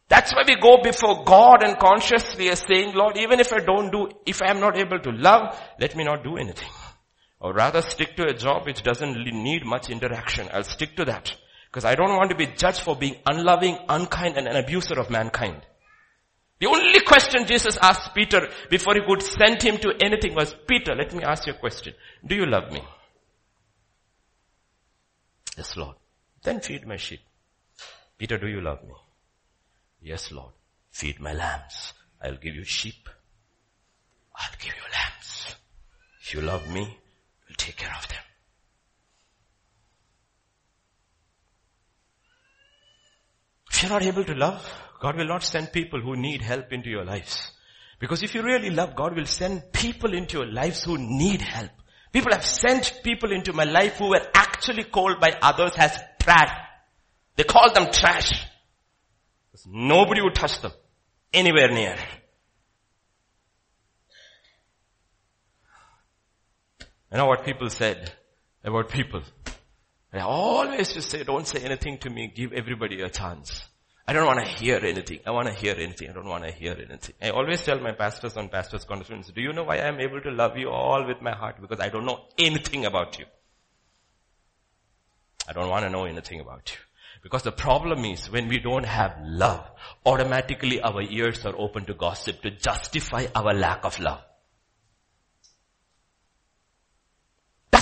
That's why we go before God and consciously are saying, Lord, even if I don't do, if I am not able to love, let me not do anything. Or rather stick to a job which doesn't need much interaction. I'll stick to that. Because I don't want to be judged for being unloving, unkind and an abuser of mankind. The only question Jesus asked Peter before he could send him to anything was, Peter, let me ask you a question. Do you love me? Yes, Lord. Then feed my sheep. Peter, do you love me? Yes, Lord. Feed my lambs. I'll give you sheep. I'll give you lambs. If you love me, take care of them. If you're not able to love, God will not send people who need help into your lives. Because if you really love, God will send people into your lives who need help. People have sent people into my life who were actually called by others as trash. They called them trash. Nobody would touch them anywhere near. You know what people said about people? I always to say, don't say anything to me, give everybody a chance. I don't want to hear anything. I want to hear anything. I don't want to hear anything. I always tell my pastors on pastors conference, do you know why I am able to love you all with my heart? Because I don't know anything about you. I don't want to know anything about you. Because the problem is when we don't have love, automatically our ears are open to gossip to justify our lack of love.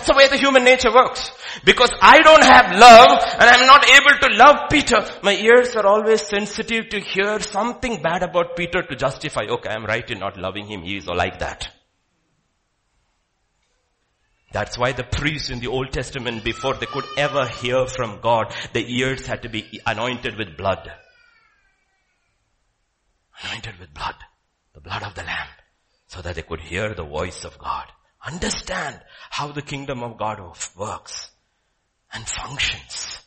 The way the human nature works. Because I don't have love and I'm not able to love Peter, my ears are always sensitive to hear something bad about Peter to justify, okay, I'm right in not loving him, he is like that. That's why the priests in the Old Testament, before they could ever hear from God, the ears had to be anointed with blood. Anointed with blood. The blood of the Lamb. So that they could hear the voice of God. Understand how the kingdom of God works and functions.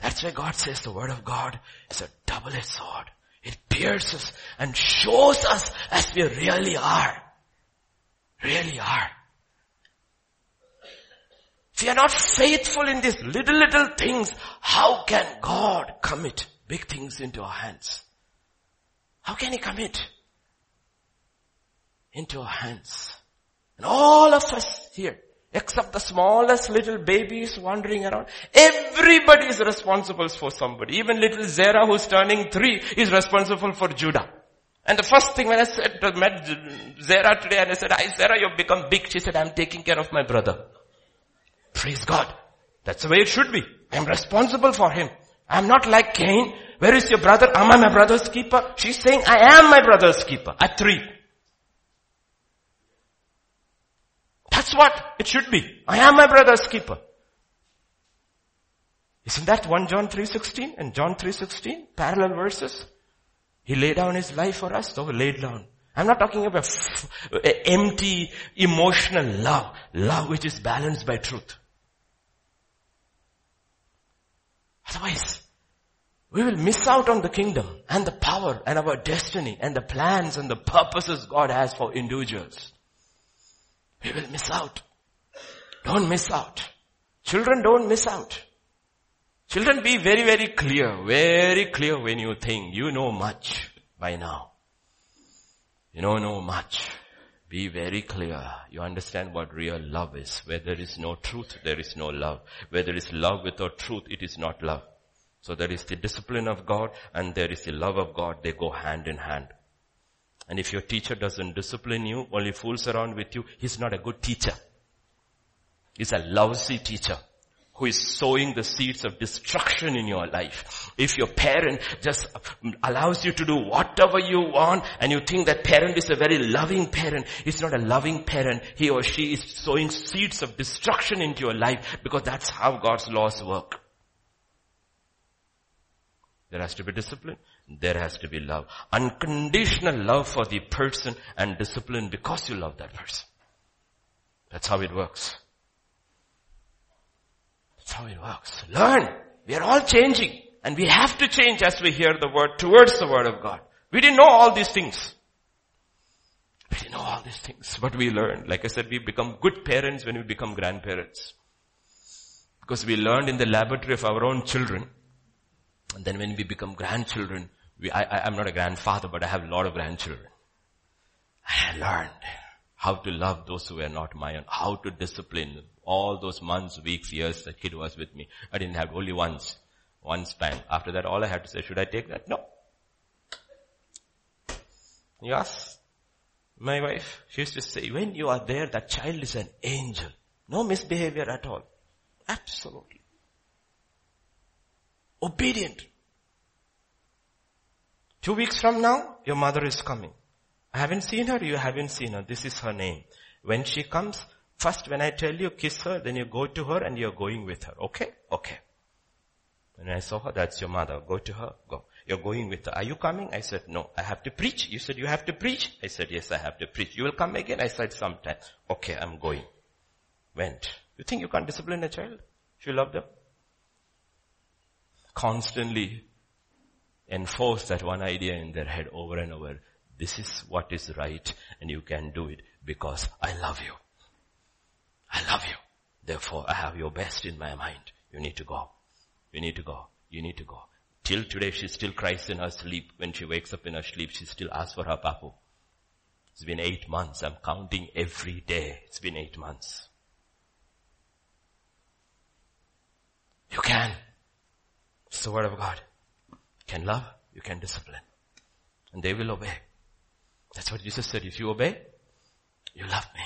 That's why God says the word of God is a double-edged sword. It pierces and shows us as we really are. Really are. If we are not faithful in these little, little things, how can God commit big things into our hands? How can He commit into our hands? And all of us here, except the smallest little babies wandering around, everybody is responsible for somebody. Even little Zara who's turning three is responsible for Judah. And the first thing when I said, met Zara today and I said, hi Zara, you've become big. She said, I'm taking care of my brother. Praise God. That's the way it should be. I'm responsible for him. I'm not like Cain. Where is your brother? Am I my brother's keeper? She's saying, I am my brother's keeper at three. That's what it should be. I am my brother's keeper. Isn't that 1 John 3.16 and John 3.16? Parallel verses. He laid down his life for us, so he laid down. I'm not talking about f- empty emotional love. Love which is balanced by truth. Otherwise, we will miss out on the kingdom and the power and our destiny and the plans and the purposes God has for individuals. We will miss out. Don't miss out. Children don't miss out. Children be very, very clear, very clear when you think you know much by now. You don't know much. Be very clear. You understand what real love is. Where there is no truth, there is no love. Where there is love without truth, it is not love. So there is the discipline of God and there is the love of God. They go hand in hand. And if your teacher doesn't discipline you, only fools around with you, he's not a good teacher. He's a lousy teacher who is sowing the seeds of destruction in your life. If your parent just allows you to do whatever you want and you think that parent is a very loving parent, it's not a loving parent. He or she is sowing seeds of destruction into your life because that's how God's laws work. There has to be discipline. There has to be love. Unconditional love for the person and discipline because you love that person. That's how it works. That's how it works. Learn. We are all changing. And we have to change as we hear the word towards the word of God. We didn't know all these things. We didn't know all these things, but we learned. Like I said, we become good parents when we become grandparents. Because we learned in the laboratory of our own children. And then when we become grandchildren, we, I, I'm not a grandfather, but I have a lot of grandchildren. I learned how to love those who were not my own, how to discipline all those months, weeks, years the kid was with me. I didn't have only once, one span. After that, all I had to say, should I take that? No. Yes. My wife, she used to say, when you are there, that child is an angel. No misbehavior at all. Absolutely. Obedient. Two weeks from now, your mother is coming. I haven't seen her, you haven't seen her. This is her name. When she comes, First, when I tell you kiss her, then you go to her and you're going with her. Okay? Okay. When I saw her, that's your mother. Go to her. Go. You're going with her. Are you coming? I said, no. I have to preach. You said you have to preach? I said, yes, I have to preach. You will come again? I said, sometime. Okay, I'm going. Went. You think you can't discipline a child? If you love them? Constantly enforce that one idea in their head over and over. This is what is right and you can do it because I love you. I love you. Therefore, I have your best in my mind. You need to go. You need to go. You need to go. Till today, she still cries in her sleep. When she wakes up in her sleep, she still asks for her papu. It's been eight months. I'm counting every day. It's been eight months. You can. It's the word of God. Can love, you can discipline. And they will obey. That's what Jesus said. If you obey, you love me.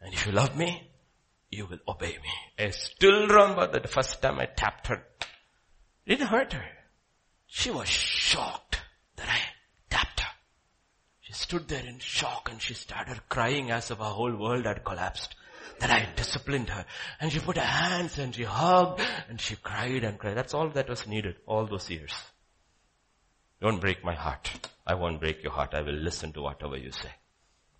And if you love me, you will obey me. I still remember that the first time I tapped her, it hurt her. She was shocked that I tapped her. She stood there in shock and she started crying as if her whole world had collapsed. That I disciplined her. And she put her hands and she hugged and she cried and cried. That's all that was needed all those years. Don't break my heart. I won't break your heart. I will listen to whatever you say.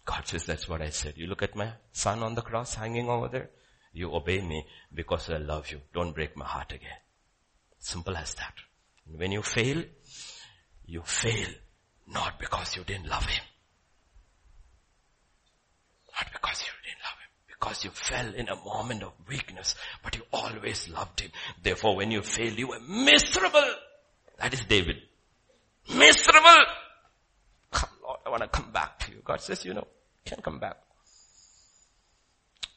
God says, that's what I said. You look at my son on the cross hanging over there. You obey me because I love you. Don't break my heart again. Simple as that. And when you fail, you fail not because you didn't love him. Not because you didn't love him. Because you fell in a moment of weakness, but you always loved him. Therefore when you fail, you were miserable. That is David. Miserable. Come Lord, I want to come back to you. God says, you know, can come back.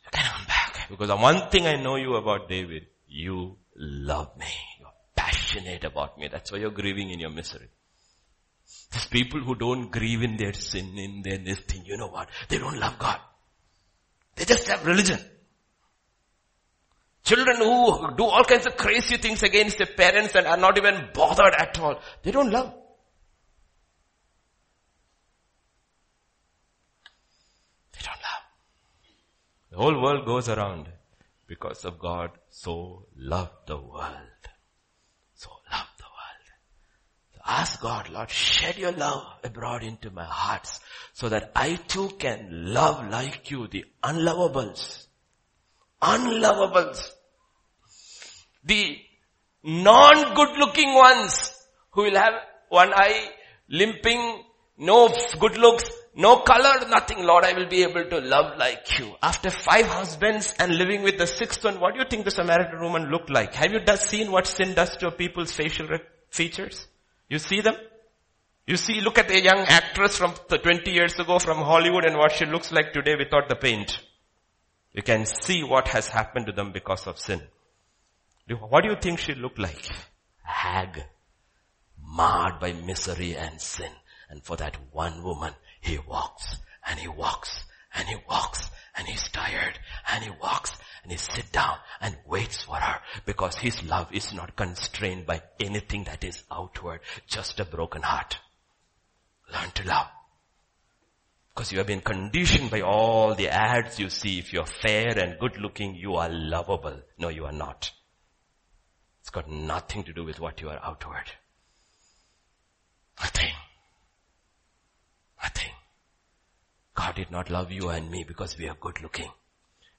You can come back. Because the one thing I know you about David, you love me. You're passionate about me. That's why you're grieving in your misery. These people who don't grieve in their sin, in their this thing, you know what? They don't love God. Just have religion. Children who do all kinds of crazy things against their parents and are not even bothered at all. They don't love. They don't love. The whole world goes around because of God so loved the world. So loved the world. So ask God, Lord, shed your love abroad into my hearts so that I too can love like you the unlovables. Unlovables. The non-good looking ones who will have one eye limping, no good looks, no color, nothing. Lord, I will be able to love like you. After five husbands and living with the sixth one, what do you think the Samaritan woman looked like? Have you seen what sin does to a people's facial features? You see them? You see, look at a young actress from 20 years ago from Hollywood and what she looks like today without the paint. You can see what has happened to them because of sin. What do you think she looked like? Hag. Marred by misery and sin. And for that one woman, he walks and he walks and he walks and he's tired and he walks and he sits down and waits for her because his love is not constrained by anything that is outward, just a broken heart. Learn to love. Because you have been conditioned by all the ads you see. If you're fair and good looking, you are lovable. No, you are not. It's got nothing to do with what you are outward. Nothing. Nothing. God did not love you and me because we are good looking.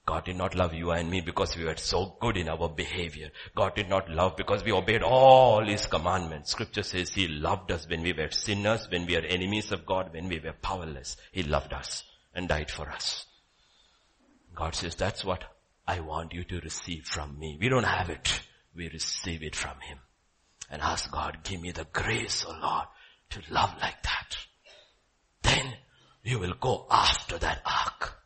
God did not love you and me because we were so good in our behavior. God did not love because we obeyed all His commandments. Scripture says He loved us when we were sinners, when we were enemies of God, when we were powerless. He loved us and died for us. God says that's what I want you to receive from me. We don't have it. We receive it from Him. And ask God, give me the grace, O oh Lord, to love like that. Then you will go after that ark.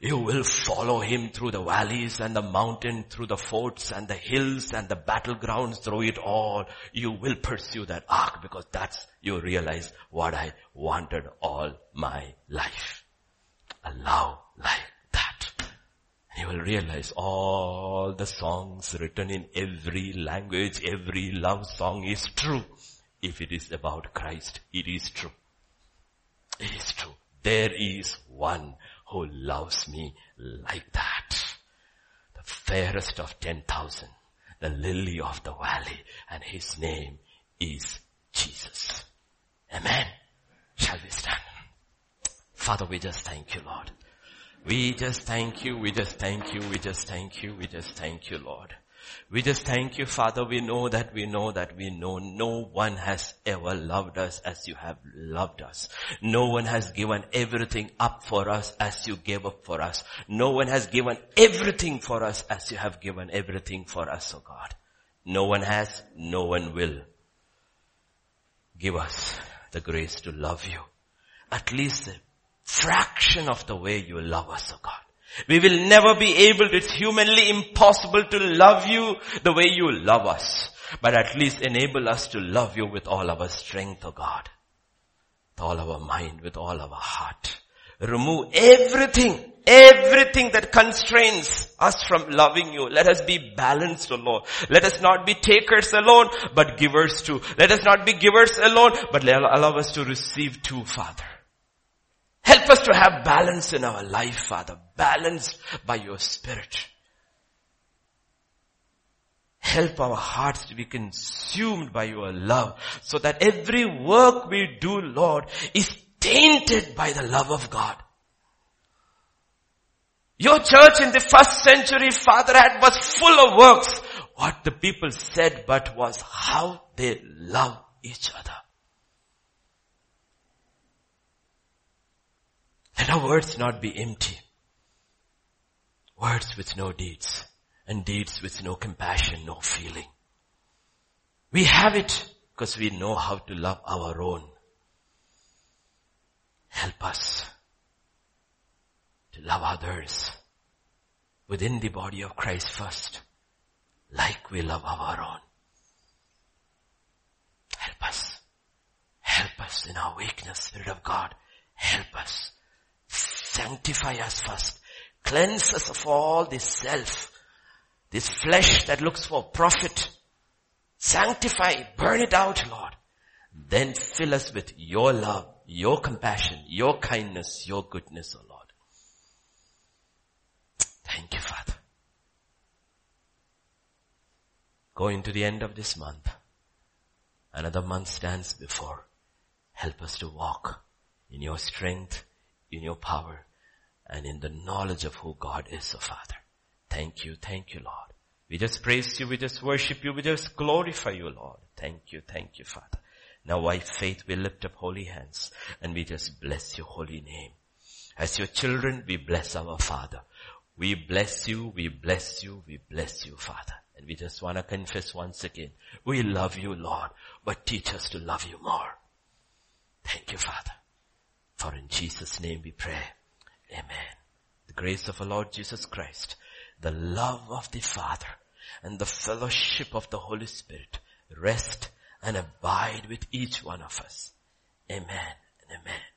You will follow him through the valleys and the mountain, through the forts and the hills and the battlegrounds, through it all. You will pursue that ark because that's, you realize what I wanted all my life. A love like that. You will realize all the songs written in every language, every love song is true. If it is about Christ, it is true. It is true. There is one who loves me like that. The fairest of 10,000, the lily of the valley, and his name is Jesus. Amen. Shall we stand? Father, we just thank you, Lord. We just thank you, we just thank you, we just thank you, we just thank you, Lord. We just thank you, Father. We know that we know that we know no one has ever loved us as you have loved us. No one has given everything up for us as you gave up for us. No one has given everything for us as you have given everything for us, oh God. No one has, no one will. Give us the grace to love you. At least a fraction of the way you love us, oh God. We will never be able, it's humanly impossible to love you the way you love us. But at least enable us to love you with all our strength, O oh God. With all our mind, with all our heart. Remove everything, everything that constrains us from loving you. Let us be balanced, O Lord. Let us not be takers alone, but givers too. Let us not be givers alone, but allow us to receive too, Father. Help us to have balance in our life, Father. Balanced by your Spirit. Help our hearts to be consumed by your love so that every work we do, Lord, is tainted by the love of God. Your church in the first century, Father, had was full of works. What the people said but was how they love each other. Let our words not be empty. Words with no deeds and deeds with no compassion, no feeling. We have it because we know how to love our own. Help us to love others within the body of Christ first, like we love our own. Help us. Help us in our weakness, Spirit of God. Help us. Sanctify us first. Cleanse us of all this self, this flesh that looks for profit. Sanctify, burn it out, Lord. Then fill us with your love, your compassion, your kindness, your goodness, O oh Lord. Thank you, Father. Going to the end of this month. Another month stands before. Help us to walk in your strength, in your power and in the knowledge of who God is, O Father. Thank you, thank you, Lord. We just praise you, we just worship you, we just glorify you, Lord. Thank you, thank you, Father. Now by faith we lift up holy hands and we just bless your holy name. As your children, we bless our Father. We bless you, we bless you, we bless you, Father. And we just want to confess once again, we love you, Lord, but teach us to love you more. Thank you, Father. For in Jesus' name we pray. Amen. The grace of our Lord Jesus Christ, the love of the Father, and the fellowship of the Holy Spirit rest and abide with each one of us. Amen and amen.